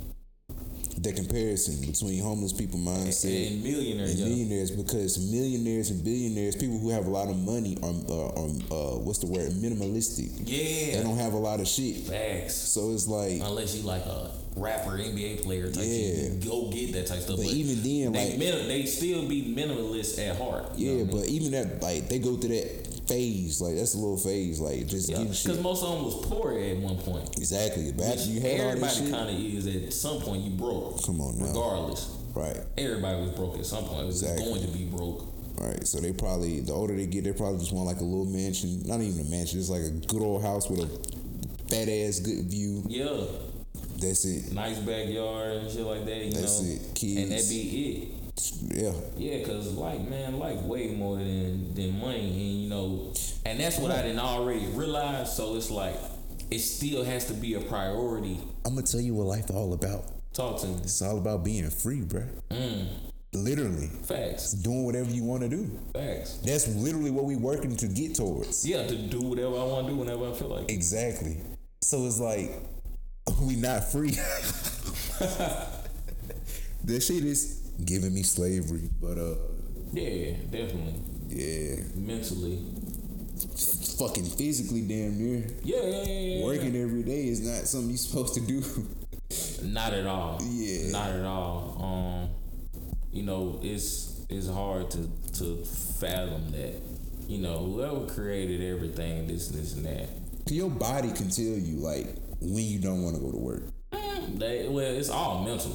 the comparison between homeless people mindset And millionaires, and yeah. millionaires because millionaires and billionaires, people who have a lot of money are, uh, are uh, what's the word, minimalistic. Yeah, They don't have a lot of shit. Facts. So it's like, Unless you like a rapper, NBA player type Yeah. shit, go get that type of stuff. But even then, they, like- min- they still be minimalist at heart. yeah, what I mean? but even that, like, they go through that phase. Like, that's a little phase. Like, just Yeah, because most of them was poor at one point. Exactly. But you had Everybody kind of is at some point. You broke. Come on now. Regardless, right, everybody was broke at some point. It was Exactly. going to be broke. right. So they probably, the older they get, they probably just want like a little mansion. Not even a mansion, just like a good old house with a fat ass good view. Yeah, That's it. nice backyard and shit like that. You That's know, it. and Kids. that be it. Yeah. Yeah, cause like man, like way more than than money, and you know, and that's what I didn't already realize. So it's like it still has to be a priority. I'm gonna tell you what life's all about. Talk to me. It's all about being free, bruh. Mm, Literally. facts, Doing whatever you want to do. facts. That's literally what we working to get towards. Yeah, to do whatever I want to do whenever I feel like. Exactly. So it's like we not free. this shit is giving me slavery, but uh, Yeah, definitely. yeah, Mentally. fucking physically, damn near. Yeah, yeah, yeah, yeah. yeah. Working every day is not something you're supposed to do. Not at all. Yeah. Not at all. Um, you know, it's it's hard to to fathom that. You know, whoever created everything, this, this, and that. Your body can tell you like when you don't want to go to work. Mm, they, well, it's all mental.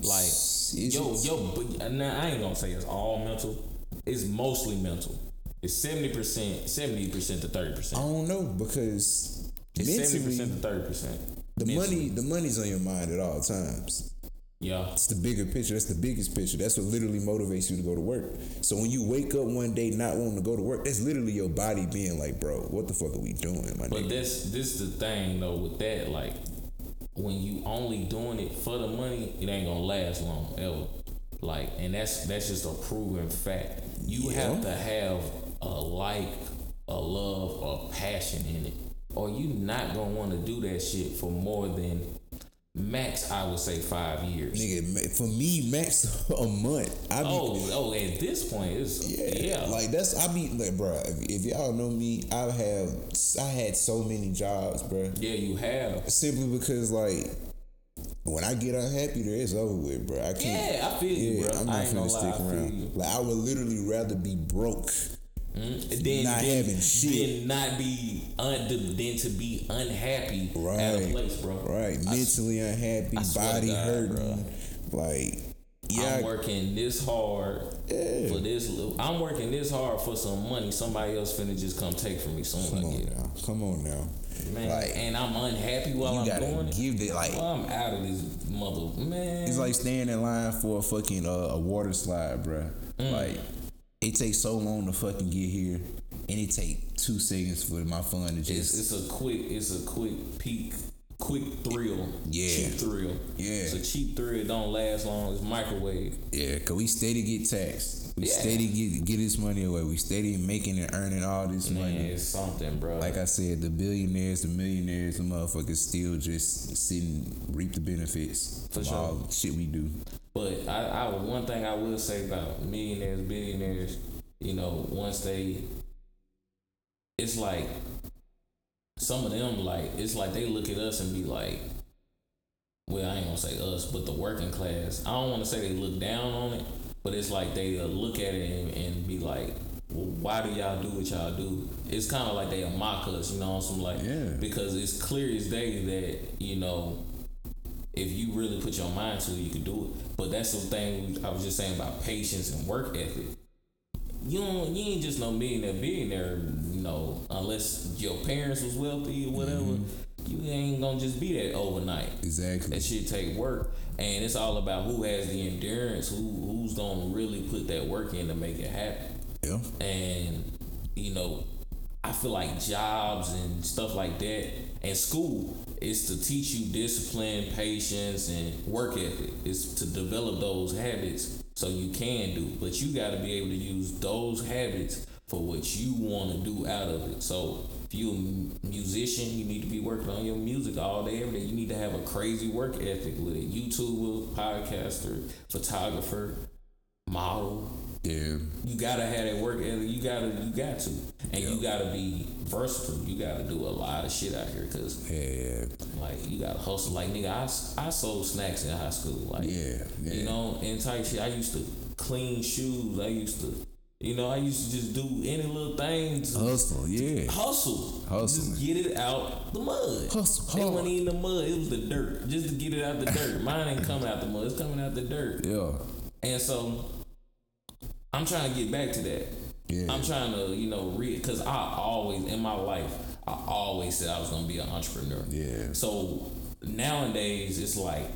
Like, It's yo, yo, but uh, now I ain't gonna say it's all mental. It's mostly mental. It's seventy percent, seventy percent to thirty percent. I don't know because It's seventy mentally, percent to thirty percent. the money, the money's on your mind at all times. Yeah, It's the bigger picture. That's the biggest picture. That's what literally motivates you to go to work. So when you wake up one day not wanting to go to work, that's literally your body being like, "Bro, what the fuck are we doing, my but nigga?" this this is the thing though with that. Like, when you only doing it for the money, it ain't gonna last long ever. Like, and that's that's just a proven fact. You Yeah. have to have a like, a love, a passion in it, or you not gonna want to do that shit for more than max. I would say five years. Nigga, for me, max a month. I be, Oh, oh! At this point, it's yeah, yeah. like that's I be like, bro. If, if y'all know me, I have I had so many jobs, bro. yeah, you have. Simply because like when I get unhappy, there it's over with, bro. I can't. Yeah, I feel you, Yeah, bro. I'm I not ain't gonna lie, stick I around. Like I would literally rather be broke. Mm, Then, Not then, having shit. Then not be un, than to be unhappy at a Right. place, bro. Right, mentally unhappy, I body God, hurting. Like, yeah, I'm working this hard Yeah. for this. I'm working this hard for some money. Somebody else finna just come take from me soon. come I on get now, come on now. man. Like, and I'm unhappy while you I'm doing it. give it like Well, I'm out of this mother man. it's like standing in line for a fucking uh, a water slide, bruh. Mm. Like, it takes so long to fucking get here, and it take two seconds for my phone to just it's a quick. It's a quick peak. Quick thrill. Yeah. Cheap thrill. Yeah. It's a cheap thrill. It don't last long. It's microwave. yeah, cause we steady get taxed. We Yeah. steady get get this money away. We steady making and earning all this Man, money. it's something, bro. Like I said, the billionaires, the millionaires, the motherfuckers still just sitting reap the benefits For of sure. all the shit we do. But I, I one thing I will say about millionaires, billionaires, you know, once they, it's like some of them like it's like they look at us and be like, well, I ain't gonna say us, but the working class. I don't want to say they look down on it, but it's like they uh, look at it and, and be like, well, why do y'all do what y'all do? It's kind of like they mock us, you know, some like Yeah. because it's clear as day that you know if you really put your mind to it, you can do it. But that's the thing I was just saying about patience and work ethic. You don't, you ain't just no millionaire, billionaire, you know, unless your parents was wealthy or whatever. Mm-hmm. You ain't gonna just be that overnight. Exactly. That shit take work, and it's all about who has the endurance, who who's gonna really put that work in to make it happen Yeah. and you know i feel like jobs and stuff like that and school is to teach you discipline patience and work ethic It's to develop those habits so you can do but you got to be able to use those habits for what you want to do out of it so if you're a musician, you need to be working on your music all day, every day. You need to have a crazy work ethic with it. YouTuber, podcaster, photographer, model. Yeah. You gotta have that work ethic. You gotta, you got to, and you gotta be versatile. You gotta do a lot of shit out here, cause Yeah, like you gotta hustle. Like nigga, I, I sold snacks in high school. Like Yeah, yeah. you know, and type shit. I used to clean shoes. I used to, you know, I used to just do any little thing. Hustle, yeah. hustle, Hustle. just get it out the mud. Hustle It wasn't even the mud. It was the dirt. Just to get it out the dirt. Mine ain't coming out the mud. It's coming out the dirt. Yeah. And so I'm trying to get back to that. Yeah. I'm trying to, you know, read because I always in my life I always said I was gonna be an entrepreneur. Yeah. So nowadays it's like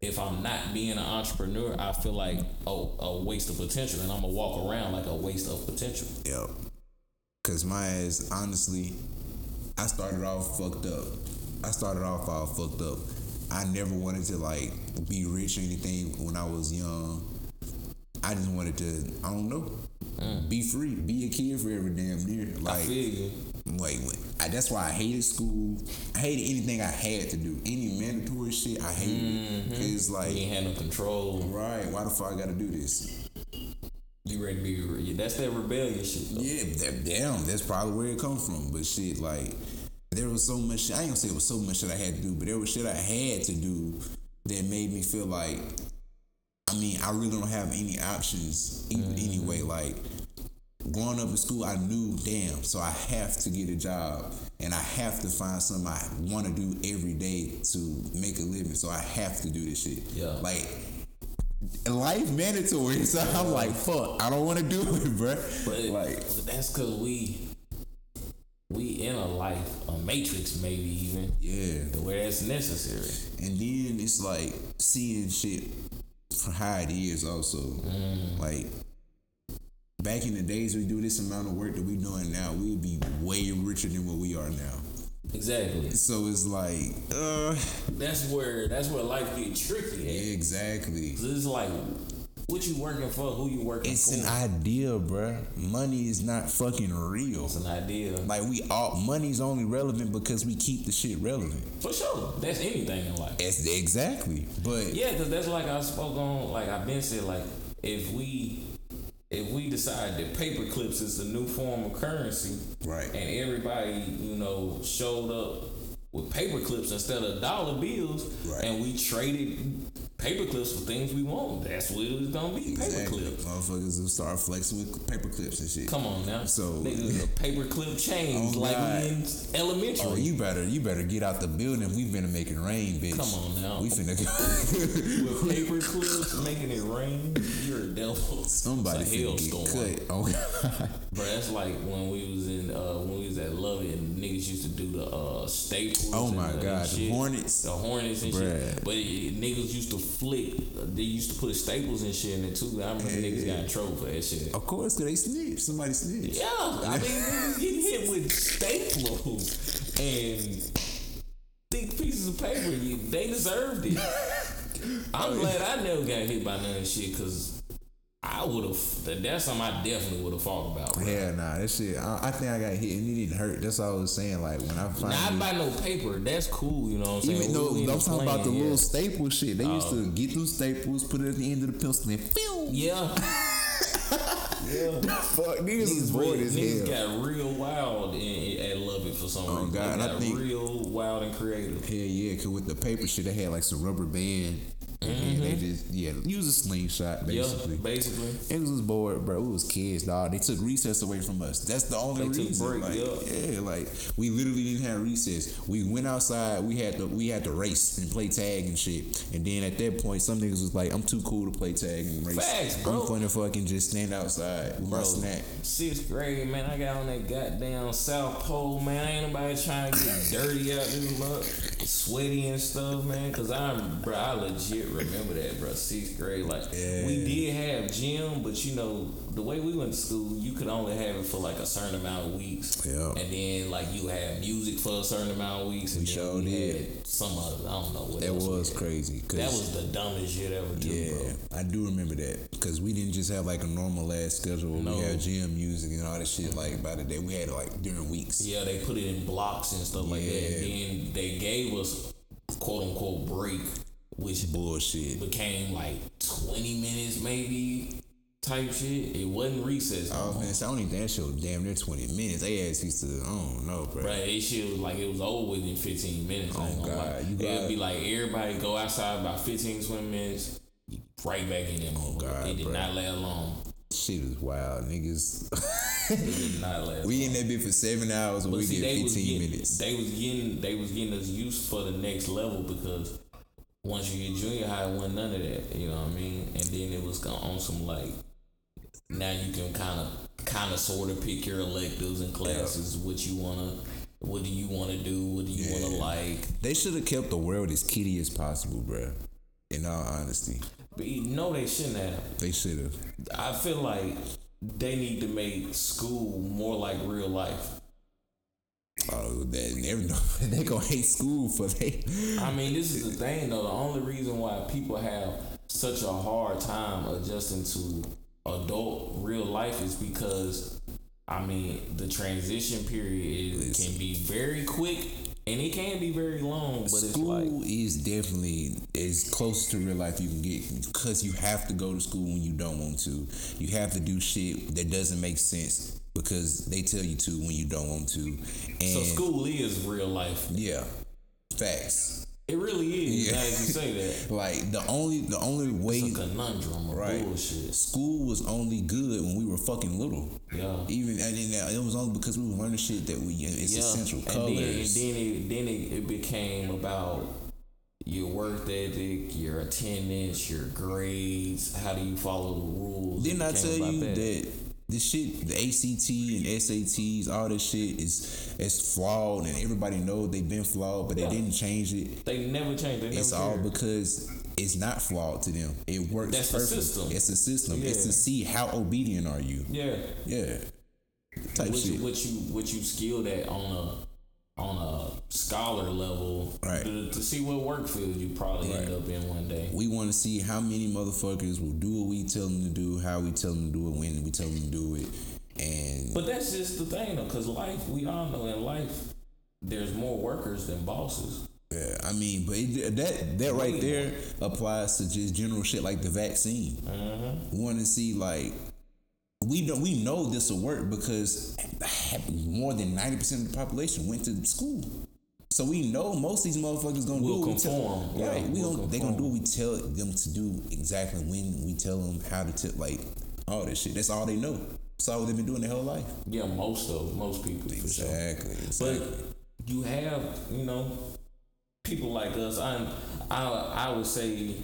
if I'm not being an entrepreneur, I feel like oh a waste of potential, and I'm gonna walk around like a waste of potential. Yep. Cause my ass, honestly, I started off fucked up. I started off all fucked up. I never wanted to like be rich or anything when I was young. I just wanted to, I don't know, be free, be a kid for every damn year. Mm. I Like, feel you. like I, that's why I hated school. I hated anything I had to do. Any mandatory shit, I hated. It's like, You had no control. right, why the fuck I gotta do this? You ready to be? re- That's that rebellion shit. Though. Yeah, that, damn, that's probably where it comes from. But shit, like, there was so much. Shit, I ain't gonna say it was so much that I had to do, but there was shit I had to do that made me feel like, I mean, I really don't have any options even mm-hmm. anyway. Like, growing up in school, I knew, damn, so I have to get a job and I have to find something I want to do every day to make a living. So I have to do this shit. Yeah. Like, life mandatory. So I'm like, fuck, I don't want to do it, bro. But like, but that's cause we we in a life, a matrix maybe even, yeah. the way that's necessary. And then it's like seeing shit how it is also. Like back in the days we do this amount of work that we doing now, we'd be way richer than what we are now. Exactly. So it's like, uh That's where that's where life get tricky. At. exactly. 'Cause It's like what you working for, who you working It's for. It's an idea, bruh. Money is not fucking real. It's an idea. Like we all money's only relevant because we keep the shit relevant. For sure. That's anything in life. It's exactly. But Yeah, because that's like I spoke on, like I've been said, like if we if we decide that paper clips is the new form of currency, Right. and everybody, you know, showed up with paper clips instead of dollar bills, Right. and we traded paper clips for things we want, that's what it's gonna be, paper exactly. clips. Motherfuckers will start flexing with paper clips and shit. Come on now. So- niggas, a paper clip chains Oh, like in elementary. Oh, you better you better get out the building. We finna make it rain, bitch. Come on now. We finna with paper clips making it rain, you're a devil. somebody it's a get cut. Oh God. Bro, that's like when we was in uh when we was at Love It and niggas used to do the uh staples. Oh my the- God, and the. Hornets. The Hornets and shit. But it, niggas used to flick. They used to put staples and shit in it too. I remember niggas got in trouble for that shit. Of course, 'cause they snitch. Somebody snitch. Yeah, I mean niggas getting hit with staples and thick pieces of paper. They deserved it. I'm glad I never got hit by none of that shit because I would have. That's something I definitely would have fought about. Bro. Yeah, nah, that shit. I, I think I got hit and it didn't hurt. That's all I was saying. Like when I finally, Not by no paper. That's cool. You know what I'm saying. even though I'm talking about the yeah. little staple shit. They used to oh. get those staples, put it at the end of the pencil, and pew. Yeah, Fuck, niggas is bored as niggas hell. got real wild and, and love it for some Oh, reason. God, They and I got think- real wild and creative. Hell yeah, cause with the paper shit, they had like some rubber band, and then they mm-hmm. just yeah use a slingshot basically. Yeah, basically. Niggas was bored, bro. We was kids, dog. They took recess away from us. That's the only They reason. break, like, yeah. yeah, like we literally didn't have recess. We went outside. We had to we had to race and play tag and shit. And then at that point, some niggas was like, "I'm too cool to play tag and race. Facts, bro. I'm gonna fucking just stand outside with my snack." sixth grade, man, I got on that goddamn South Pole, man. Ain't nobody trying to get dirty out this mug. sweaty and stuff, man. Cause I'm, bro, I legit remember that, bro. Sixth grade, like Yeah. we did have gym, but you know the way we went to school, you could only have it for like a certain amount of weeks. Yeah. And then like you had music for a certain amount of weeks, and We sure we some other, I don't know what That was crazy. That was the dumbest shit ever, Yeah, bro. I do remember that because we didn't just have like a normal ass schedule. No. We had gym music and all that shit like by the day. We had it like during weeks. Yeah, they put it in blocks and stuff like that. And then they gave us quote unquote break, which Bullshit. became like 20 minutes maybe type shit. It wasn't recess. Oh man, so I don't even think that was damn near twenty minutes. They ass used to, I don't know, bro. Right, it shit was like it was over within 15 minutes. Oh. God, you It'd be like everybody go outside about 15, 20 minutes, right back in there. Oh, God, it did bro. not last long. Shit is wild, niggas. It did not last we long. in that bit for seven hours and But we see, get was fifteen getting, minutes. They was getting they was getting us used for the next level because once you get junior high, it wasn't none of that. You know what I mean? And then it was on some like now you can kind of kind of sort of pick your electives and classes. What you wanna, what do you wanna do? What do you wanna like? They should have kept the world as kitty as possible, bro. In all honesty, But you know they shouldn't have. they should have. I feel like they need to make school more like real life. Oh, know. they gonna hate school for they. I mean, this is the thing though. The only reason why people have such a hard time adjusting to adult real life is because, I mean, the transition period is, can be very quick and it can be very long. But it's like, School is definitely as close to real life you can get because you have to go to school when you don't want to. You have to do shit that doesn't make sense because they tell you to when you don't want to. And so school is real life. yeah, facts. It really is. Yeah. You say that, Like the only the only way it's a conundrum of Right. bullshit. school was only good when we were fucking little. Yeah. Even and then it was only because we were learning shit that we it's essential and colors. then, and then it then it, it became about your work ethic, your attendance, your grades. How do you follow the rules? Didn't I tell you that this shit, the ACT and SATs, all this shit is is flawed, and everybody knows they've been flawed, but Yeah. they didn't change it. They never changed. They never It's all because it's not flawed to them. It works. That's the perfect. system. It's a system. It's to see how obedient are you. yeah. Yeah. Type What shit. you, what you what you skilled at on a on a scholar level Right. to, to see what work field you probably end up in one day. we want to see how many motherfuckers will do what we tell them to do, how we tell them to do it, when we tell them to do it, and But that's just the thing though, because life we all know in life there's more workers than bosses. Yeah, I mean, but it, that that right there applies to just general shit like the vaccine. Mm-hmm. We want to see like we know we know this will work because more than ninety percent of the population went to school. So we know most of these motherfuckers gonna Will do what we tell conform. Yeah, right? We will gonna, they gonna do what we tell them to do exactly when we tell them how to tell like all this shit. That's all they know. That's all they've been doing their whole life. Yeah, most of most people for sure. Exactly. But you have, you know, people like us. I'm, I, I would say,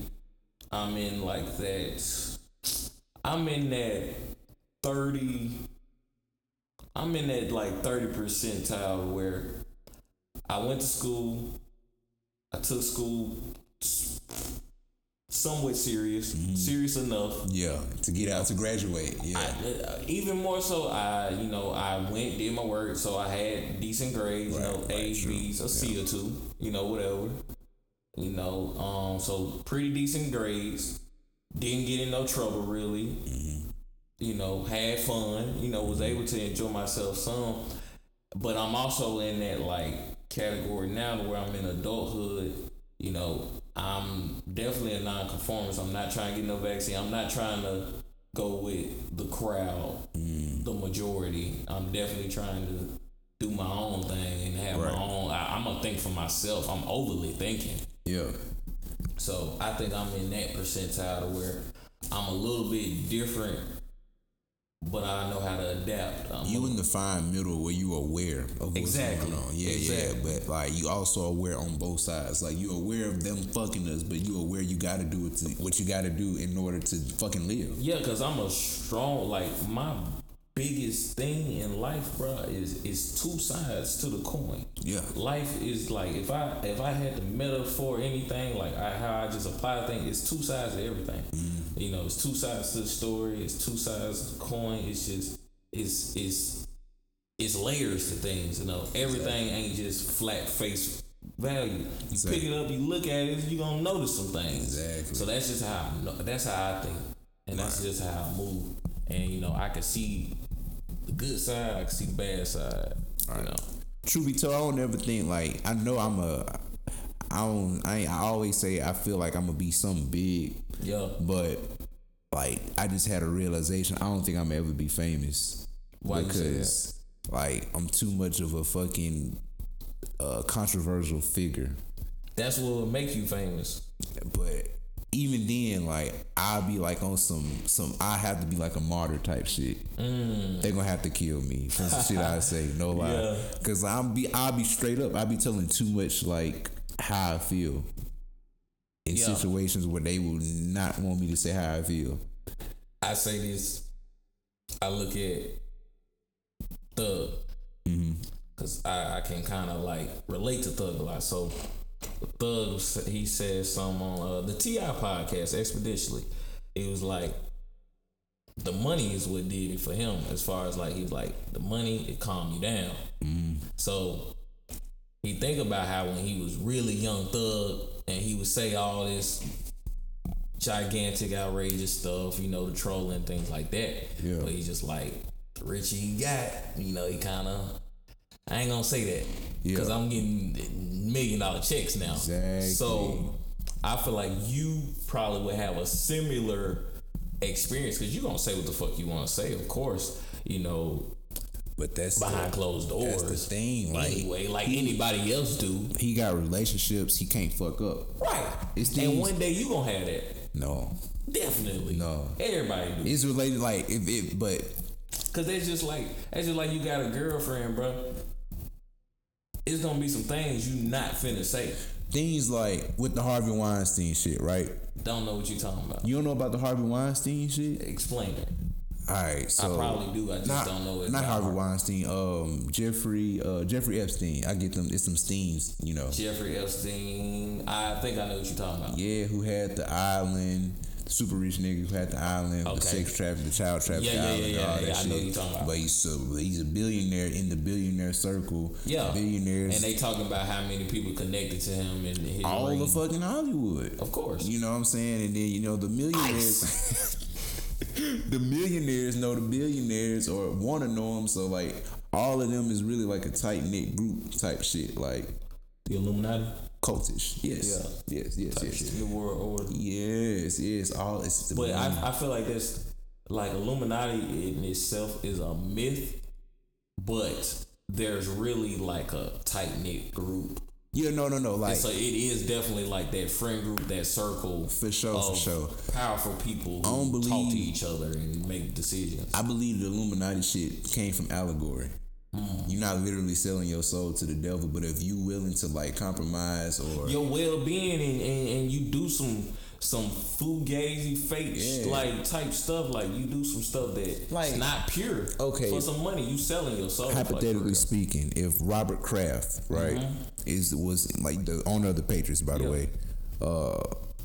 I'm in like that. I'm in that thirty. I'm in that like thirty percentile where I went to school. I took school somewhat serious, serious enough. yeah, to get out to graduate. Yeah. I, uh, even more so, I you know I went did my work, so I had decent grades, you Right, know, right, A's, true. B's, a C or two, you know, whatever. You know, um, so pretty decent grades. Didn't get in no trouble really. Mm-hmm. You know, had fun. You know, was able to enjoy myself some. But I'm also in that like category now where I'm in adulthood. You know, I'm definitely a non-conformist. I'm not trying to get no vaccine. I'm not trying to go with the crowd, Mm. the majority. I'm definitely trying to do my own thing and have Right. my own. I, I'm gonna think for myself. I'm overly thinking. yeah. So I think I'm in that percentile to where I'm a little bit different, but I know how to adapt. I'm You in the fine middle where you aware of what's Exactly. going on. Yeah, Exactly. yeah. But like you also aware on both sides. Like you are aware of them fucking us, but you aware you gotta do it to what you gotta do in order to fucking live. Yeah, cause I'm a strong like my biggest thing in life, bruh, is is two sides to the coin. Yeah. Life is like if I if I had to metaphor anything like I, how I just apply things, it's two sides to everything. Mm-hmm. You know, it's two sides to the story. It's two sides to the coin. It's just it's it's it's layers to things. You know, everything ain't just flat face value. You Exactly. pick it up, you look at it, you gonna notice some things. Exactly. So that's just how I know, that's how I think, and that's just how I move. And you know, I can see the good side, I can see the bad side. You know, Truth be told, I don't ever think like I know I'm a. I don't. I, ain't- I always say I feel like I'm gonna be something big, yeah. but like I just had a realization. I don't think I'm ever be famous Why because like I'm too much of a fucking uh, controversial figure. That's what will make you famous. But even then, like I'll be like on some some. I have to be like a martyr type shit. Mm. They gonna have to kill me for some shit I say. No lie, Yeah. because I'm be I'll be straight up. I'll be telling too much like how I feel in Yeah. situations where they will not want me to say how I feel. I say this. I look at Thug, mm-hmm. cause I, I can kind of like relate to Thug a lot. So Thug, he said some on uh, the T.I. podcast, expeditiously. It was like the money is what did it for him. As far as like he was like the money, it calmed you down. So he think about how when he was really young Thug, and he would say all this gigantic, outrageous stuff, you know, the trolling things like that. Yeah. But he's just like the richer he got, you know, he kind of. I ain't gonna say that because Yeah. I'm getting million dollar checks now. Exactly. So I feel like you probably would have a similar experience because you're gonna say what the fuck you want to say, of course. You know, But that's behind the, closed doors. That's the thing. Like anyway, like anybody else do. he got relationships. He can't fuck up. Right. It's and things- one day you gonna have that. No, Definitely. No. Everybody do. it's related. Like if it, but Cause that's just like that's just like you got a girlfriend, bro. It's gonna be some things you not finna say. things like with the Harvey Weinstein shit, right? Don't know what you talking about. You don't know about the Harvey Weinstein shit? Explain it. All right, so I probably do, I just not, don't know it Not Harvey. Weinstein. Um, Jeffrey. Uh, Jeffrey Epstein. I get them. It's some steams. You know. Jeffrey Epstein. I think I know what you're talking about. Yeah, who had the island? Super rich nigga who had the island, Okay. the sex traffic, the child traffic Yeah, yeah, island, yeah, and yeah, all that yeah, I shit. know what you're talking about. But he's so he's a billionaire in the billionaire circle. Yeah. billionaires. And they talking about how many people connected to him and his all ring. the fucking Hollywood. Of course. You know what I'm saying? And then you know the millionaires. the millionaires know the billionaires or want to know them. So like all of them is really like a tight knit group type shit, like the Illuminati. Cultish. Yes, yes, yes, Type yes. The world order. yes, yes. All it's the But I, I feel like that's like Illuminati in itself is a myth, but there's really like a tight knit group. yeah, no, no, no. Like So it is definitely like that friend group, that circle For sure, for sure. powerful people I don't who talk to each other and make decisions. I believe the Illuminati shit came from allegory. Hmm. You're not literally selling your soul to the devil, but if you willing to like compromise or Your well being and, and, and you do some some fugazi fake Yeah. like type stuff like you do some stuff that Like- it's not pure. Okay. for some money you selling your soul. hypothetically real. speaking, if Robert Kraft, right, is was like the owner of the Patriots, by the Mm-hmm. Yeah. way, uh,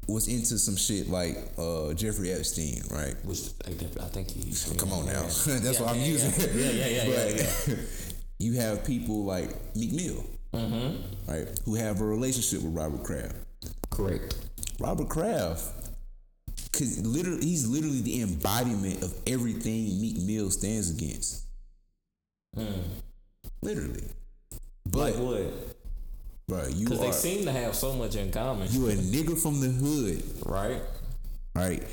was into some shit like uh, Jeffrey Epstein, right? Which I think- he. Come on now, that's Yeah, what I'm yeah, using. Yeah, yeah, yeah, yeah, but yeah. you have people like Meek Mill, Mm-hmm. right, who have a relationship with Robert Kraft. Correct. Robert Kraft, cause literally, he's literally the embodiment of everything Meek Mill stands against. Literally, but. Like what? Bro, you Because they seem to have so much in common. you a nigga from the hood, right? right?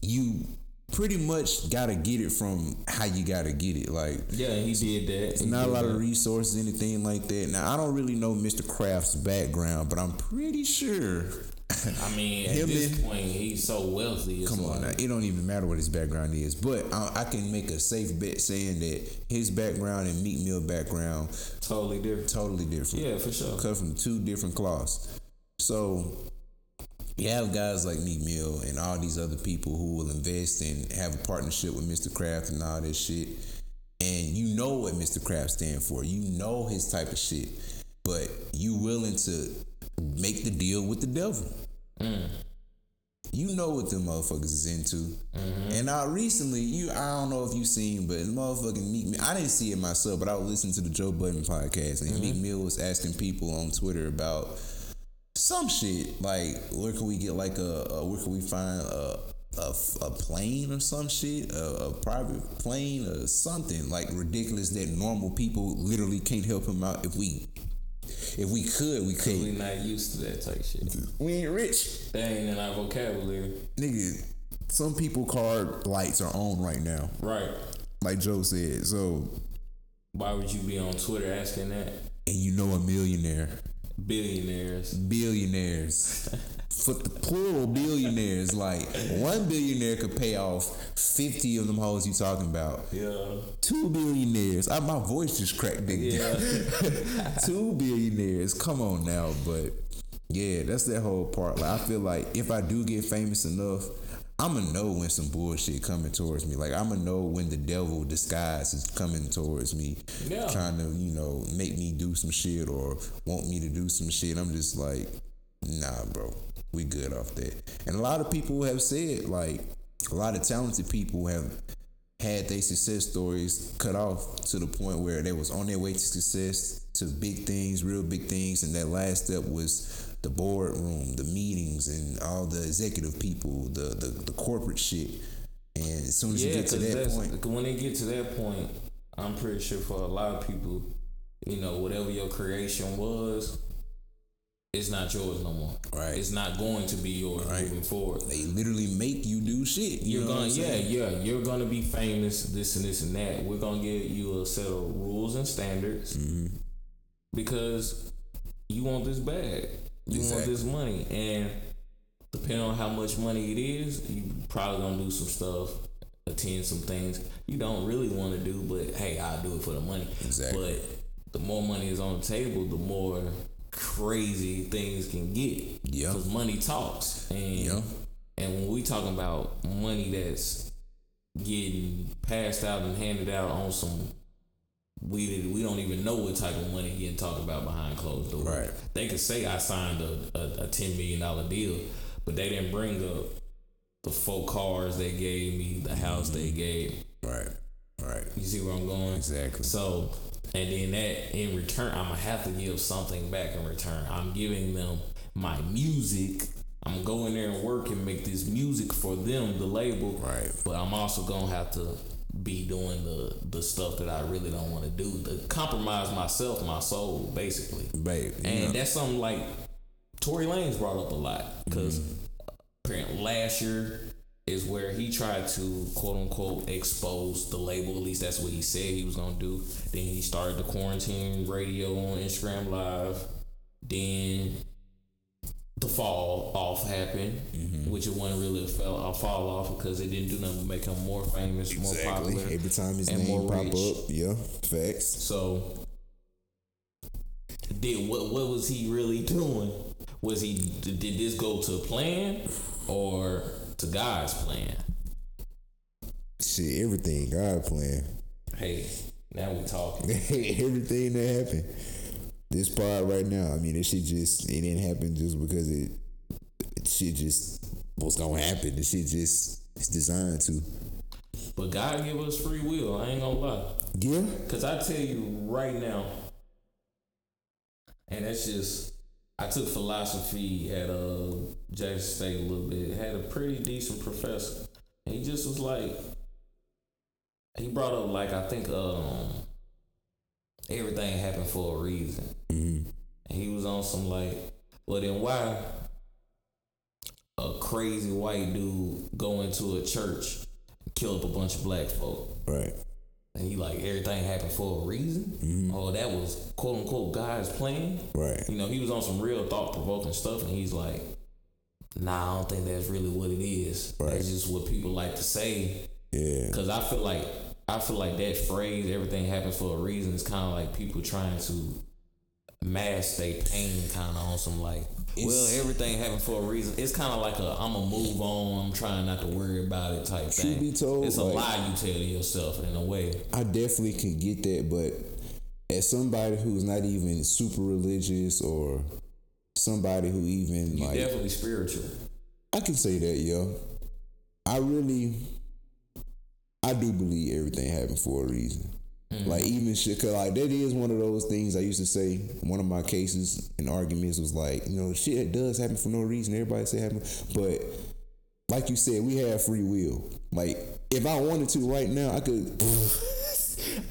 You pretty much gotta get it from how you gotta get it. Like Yeah, he did that. Not a lot that. of resources, anything like that. Now I don't really know Mr. Kraft's background, but I'm pretty sure. I mean, at Him this point, he's so wealthy. It's Come on, now, like, it don't even matter what his background is, but I, I can make a safe bet saying that his background and Meek Mill background totally different. totally different. Yeah, for sure. cut from two different cloths. So you have guys like Meek Mill and all these other people who will invest and have a partnership with Mr. Kraft and all this shit. and you know what Mr. Krabs stand for. You know his type of shit, but you willing to make the deal with the devil. Mm. You know what the motherfuckers is into. Mm-hmm. And now recently, you I don't know if you seen, but the motherfucking Meek Mill, I didn't see it myself, but I was listening to the Joe Budden podcast, and Meek mm-hmm. Mill was asking people on Twitter about some shit like where can we get like a, a where can we find a a, a plane or some shit a, a private plane or something like ridiculous that normal people literally can't help him out if we if we could we could. We not used to that type shit. we ain't rich That ain't in our vocabulary. nigga some people card lights are on right now Right. like Joe said so Why would you be on Twitter asking that? and you know a millionaire Billionaires. billionaires. For the plural billionaires, like one billionaire could pay off fifty of them hoes you talking about. Yeah. Two billionaires. I, my voice just cracked. Big Yeah. Two billionaires. Come on now, but yeah, that's that whole part. Like I feel like if I do get famous enough, I'ma know when some bullshit coming towards me. Like I'ma know when the devil disguise is coming towards me, Yeah. trying to you know make me do some shit or want me to do some shit. I'm just like, nah, bro, we good off that. And a lot of people have said like a lot of talented people have had their success stories cut off to the point where they was on their way to success to big things, real big things, and that last step was the boardroom, the meetings, and all the executive people, the the, the corporate shit. And as soon as you get to that point, when they get to that point, I'm pretty sure for a lot of people, you know, whatever your creation was, it's not yours no more. Right. It's not going to be yours Right. moving forward. they literally make you do shit. You You're know gonna, yeah, yeah, you're gonna be famous, this and this and that. We're gonna give you a set of rules and standards Mm-hmm. because you want this bag, you want this money, and depending on how much money it is, you probably gonna do some stuff, attend some things you don't really want to do, but hey, I'll do it for the money. Exactly. But the more money is on the table, the more crazy things can get. Yeah. Because money talks, and Yeah. and when we talking about money that's getting passed out and handed out on some we we don't even know what type of money getting talked about behind closed doors. Right. They could say I signed a, a, a ten million dollar deal, but they didn't bring up the four cars they gave me, the house they mm-hmm. gave. Right. Right. You see where I'm going? Exactly. So, and then that in return, I'm gonna have to give something back in return. I'm giving them my music. I'm gonna go in there and work and make this music for them, the label. Right. But I'm also gonna have to be doing the the stuff that I really don't want to do to compromise myself, my soul, basically. Babe. And know, that's something like Tory Lanez brought up a lot because mm-hmm. apparently last year is where he tried to quote unquote expose the label. At least that's what he said he was gonna do. Then he started the quarantine radio on Instagram Live. Then the fall off happened, mm-hmm. which it wasn't really a, fall, a fall off because it didn't do nothing but make him more famous, more popular. Every time his and name more pop rich. up, yeah, facts. So, did what? What was he really doing? Was he? Did this go to plan or to God's plan? Shit, everything God plan. Hey, now we talking. everything that happened. This part right now, I mean, this shit just it didn't happen just because it, it shit just was gonna happen. This shit just it's designed to. But God give us free will. I ain't gonna lie. Yeah. Cause I tell you right now, and that's just I took philosophy at uh Jackson State a little bit. Had a pretty decent professor. And he just was like he brought up like I think um everything happened for a reason. Mm-hmm. And he was on some like, well then why a crazy white dude go into a church and kill up a bunch of black folk? Right. And he like everything happened for a reason. Mm-hmm. Oh, that was quote unquote God's plan. Right. You know, he was on some real thought provoking stuff, and he's like, "Nah, I don't think that's really what it is. Right. That's just what people like to say." Yeah. Because I feel like I feel like that phrase, "everything happens for a reason," is kind of like people trying to mask their pain kind of on some like. well, everything happened for a reason. It's kind of like a I'm gonna move on. I'm trying not to worry about it type Truth thing. be told, it's a like- lie you tell yourself in a way. I definitely can get that, but as somebody who's not even super religious or somebody who even You like definitely spiritual. I can say that, yo. I really, I do believe everything happened for a reason. Mm. Like even shit, cause like that is one of those things I used to say. One of my cases and arguments was like, you know, shit does happen for no reason. Everybody say happen, but like you said, we have free will. Like if I wanted to right now, I could.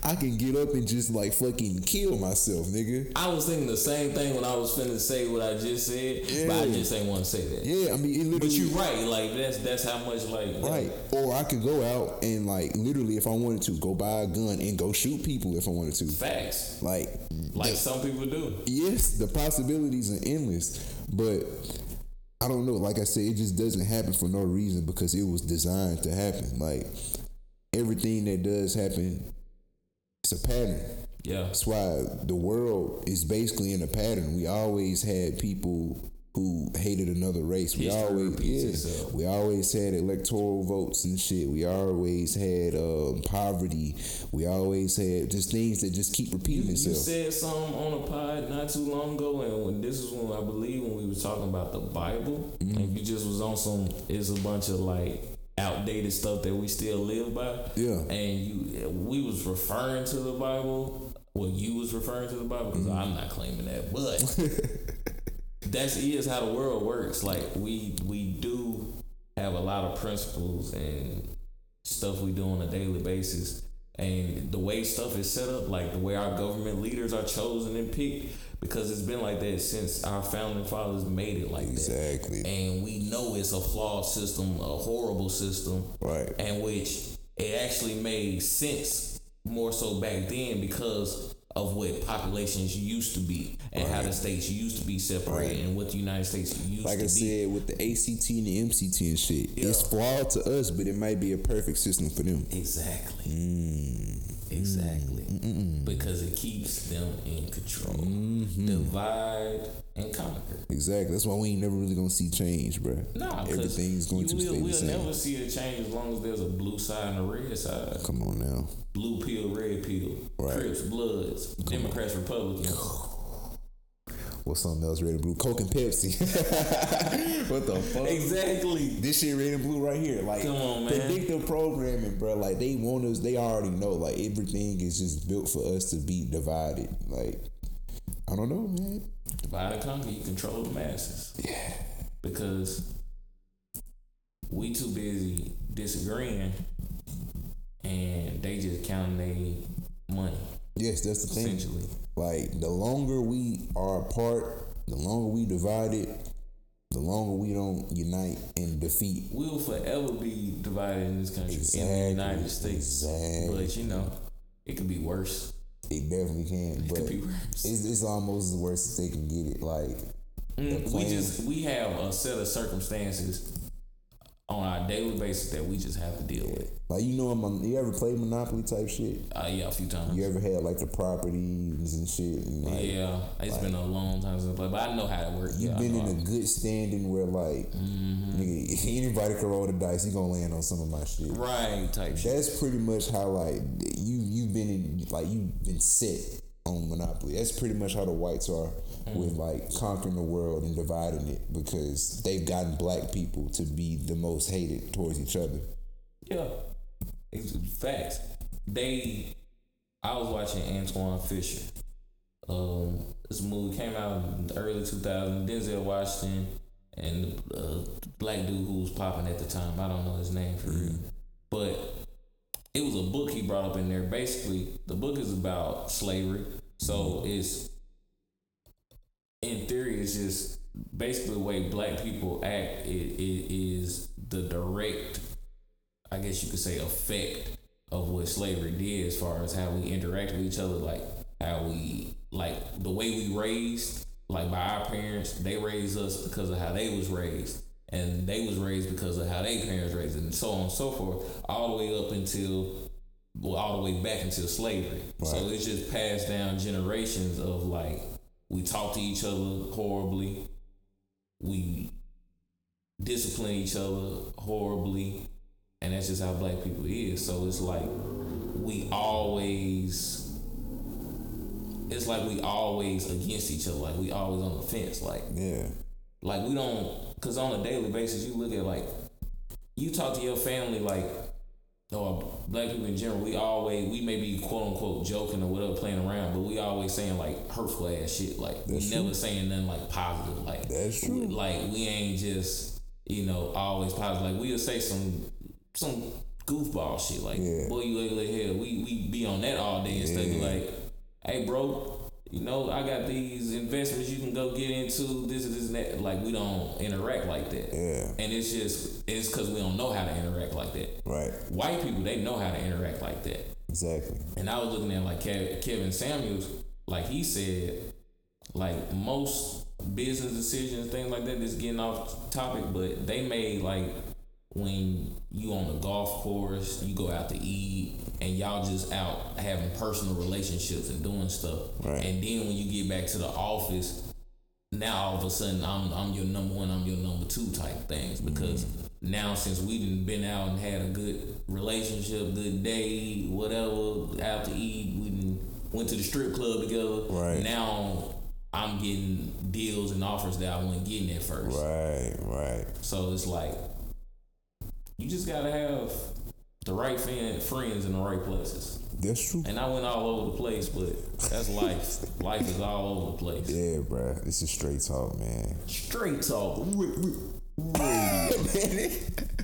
I can get up and just like fucking kill myself, nigga. I was thinking the same thing when I was finna say what I just said, but I just ain't want to say that. Yeah, I mean, it literally. But you're right, like that's that's how much like Right. Or I could go out and like literally if I wanted to go buy a gun and go shoot people if I wanted to. facts, Like like some people do. yes, the possibilities are endless, but I don't know. Like I said, it just doesn't happen for no reason because it was designed to happen. Like everything that does happen, it's a pattern. Yeah, That's why the world is basically in a pattern. We always had people who hated another race. We History always yeah, itself. we always had electoral votes and shit. We always had um, poverty. We always had just things that just keep repeating You itself. said something on a pod not too long ago, and when this is when I believe when we were talking about the Bible, Mm-hmm. and you just was on some, it's a bunch of like outdated stuff that we still live by. Yeah. and you, we was referring to the Bible. Well, you was referring to the Bible because Mm-hmm. I'm not claiming that, but that's is how the world works. Like we we do have a lot of principles and stuff we do on a daily basis. And the way stuff is set up, like the way our government leaders are chosen and picked, because it's been like that since our founding fathers made it like that. Exactly. And we know it's a flawed system, a horrible system, Right. and which it actually made sense more so back then because of what populations used to be and how the states used to be separated Right. and what the United States used Like to I be. Like I said, with the ACT and the MCT and shit, it's flawed to us, but it might be a perfect system for them. Exactly. Mm. Exactly. Mm, mm, mm. Because it keeps them in control. Mm-hmm. Divide and conquer. Exactly. That's why we ain't never really gonna see change, bro. Nah, everything's going to will, stay the same. We'll never see a change as long as there's a blue side and a red side. Come on now. Blue pill, red pill. Right. Crips, Bloods, Democrats, Republicans. What's something else red and blue? Coke and Pepsi. what the fuck? Exactly. This shit red and blue right here. Like Come on, man. predictive programming, bro. Like they want us. They already know. Like everything is just built for us to be divided. Like I don't know, man. Divide and conquer, you control the masses. Yeah. Because we too busy disagreeing and they just counting their money, Yes, that's the thing. essentially. Like the longer we are apart, the longer we divided, the longer we don't unite and defeat. We'll forever be divided in this country, in the United States. exactly. But you know, it could be worse. It definitely can, It but could be worse. it's, it's almost as worse as they can get it. Like Mm, we just we have a set of circumstances on our daily basis that we just have to deal with. Like you know, I'm, you ever played Monopoly type shit? Uh, yeah, a few times. You ever had like the properties and shit? And like, yeah, it's been a long time since I played, but I know how it works. You've yeah, been in a good standing where like Mm-hmm. nigga, anybody can roll the dice, you gonna land on some of my shit. right type shit. That's pretty much how like you you've been in like you've been set on Monopoly. That's pretty much how the whites are Mm-hmm. with like conquering the world and dividing it because they've gotten black people to be the most hated towards each other. Yeah, it's facts. They, I was watching Antwone Fisher. Um, this movie came out in the early 2000s. Denzel Washington and uh, black dude who was popping at the time. I don't know his name for real, but it was a book he brought up in there. Basically, the book is about slavery. So it's in theory, it's just basically the way black people act. It, it is the direct, I guess you could say, effect of what slavery did as far as how we interact with each other, like how we like the way we raised, like by our parents, they raised us because of how they was raised. And they was raised because of how their parents raised, and so on and so forth, all the way up until well, all the way back into slavery. So it's just passed down generations of like we talk to each other horribly. We discipline each other horribly, and that's just how black people is. So it's like we always. It's like we always against each other. Like we always on the fence. Like Yeah. like we don't, cause on a daily basis, you look at like, you talk to your family like, or black people in general. We always, we may be quote unquote joking or whatever, playing around, but we always saying like hurtful ass shit. Like That's we never saying nothing like positive. Like That's we- true. like we ain't just you know always positive. Like we'll say some some goofball shit. Like Yeah. boy, you ugly hell. We we be on that all day instead of Yeah. like, hey bro, you know, I got these investments you can go get into, this, this, and that. Like, we don't interact like that. Yeah. And it's just, it's because we don't know how to interact like that. Right. White people, they know how to interact like that. Exactly. And I was looking at like Kevin Samuels, like he said, like most business decisions, things like that, that's getting off topic, but they made like when you on the golf course, you go out to eat, and y'all just out having personal relationships and doing stuff. Right. And then when you get back to the office, now all of a sudden I'm I'm your number one, I'm your number two type things because mm-hmm. now since we've been out and had a good relationship, good day, whatever, out to eat, we went to the strip club together. Right. Now I'm getting deals and offers that I wasn't getting at first. Right. Right. So it's like you just gotta have the right fan, friends in the right places. That's true. And I went all over the place, but that's life. life is all over the place. Yeah, bruh. This is straight talk, man. Straight talk.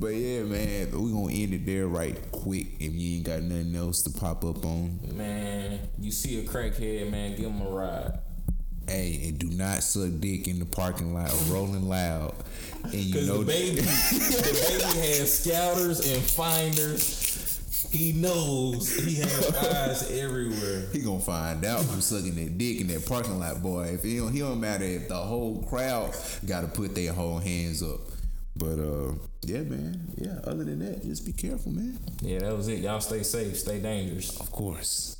But yeah, man, we gonna end it there right quick if you ain't got nothing else to pop up on. Man, you see a crackhead, man, give him a ride. Hey, and do not suck dick in the parking lot or rolling loud. And you know DaBaby, the baby has scouters and finders. He knows he has eyes everywhere. he gonna find out who's sucking that dick in that parking lot, boy. If he don't, he don't matter if the whole crowd got to put their whole hands up. But uh, yeah, man. Yeah. Other than that, just be careful, man. Yeah, that was it. Y'all stay safe, stay dangerous. Of course.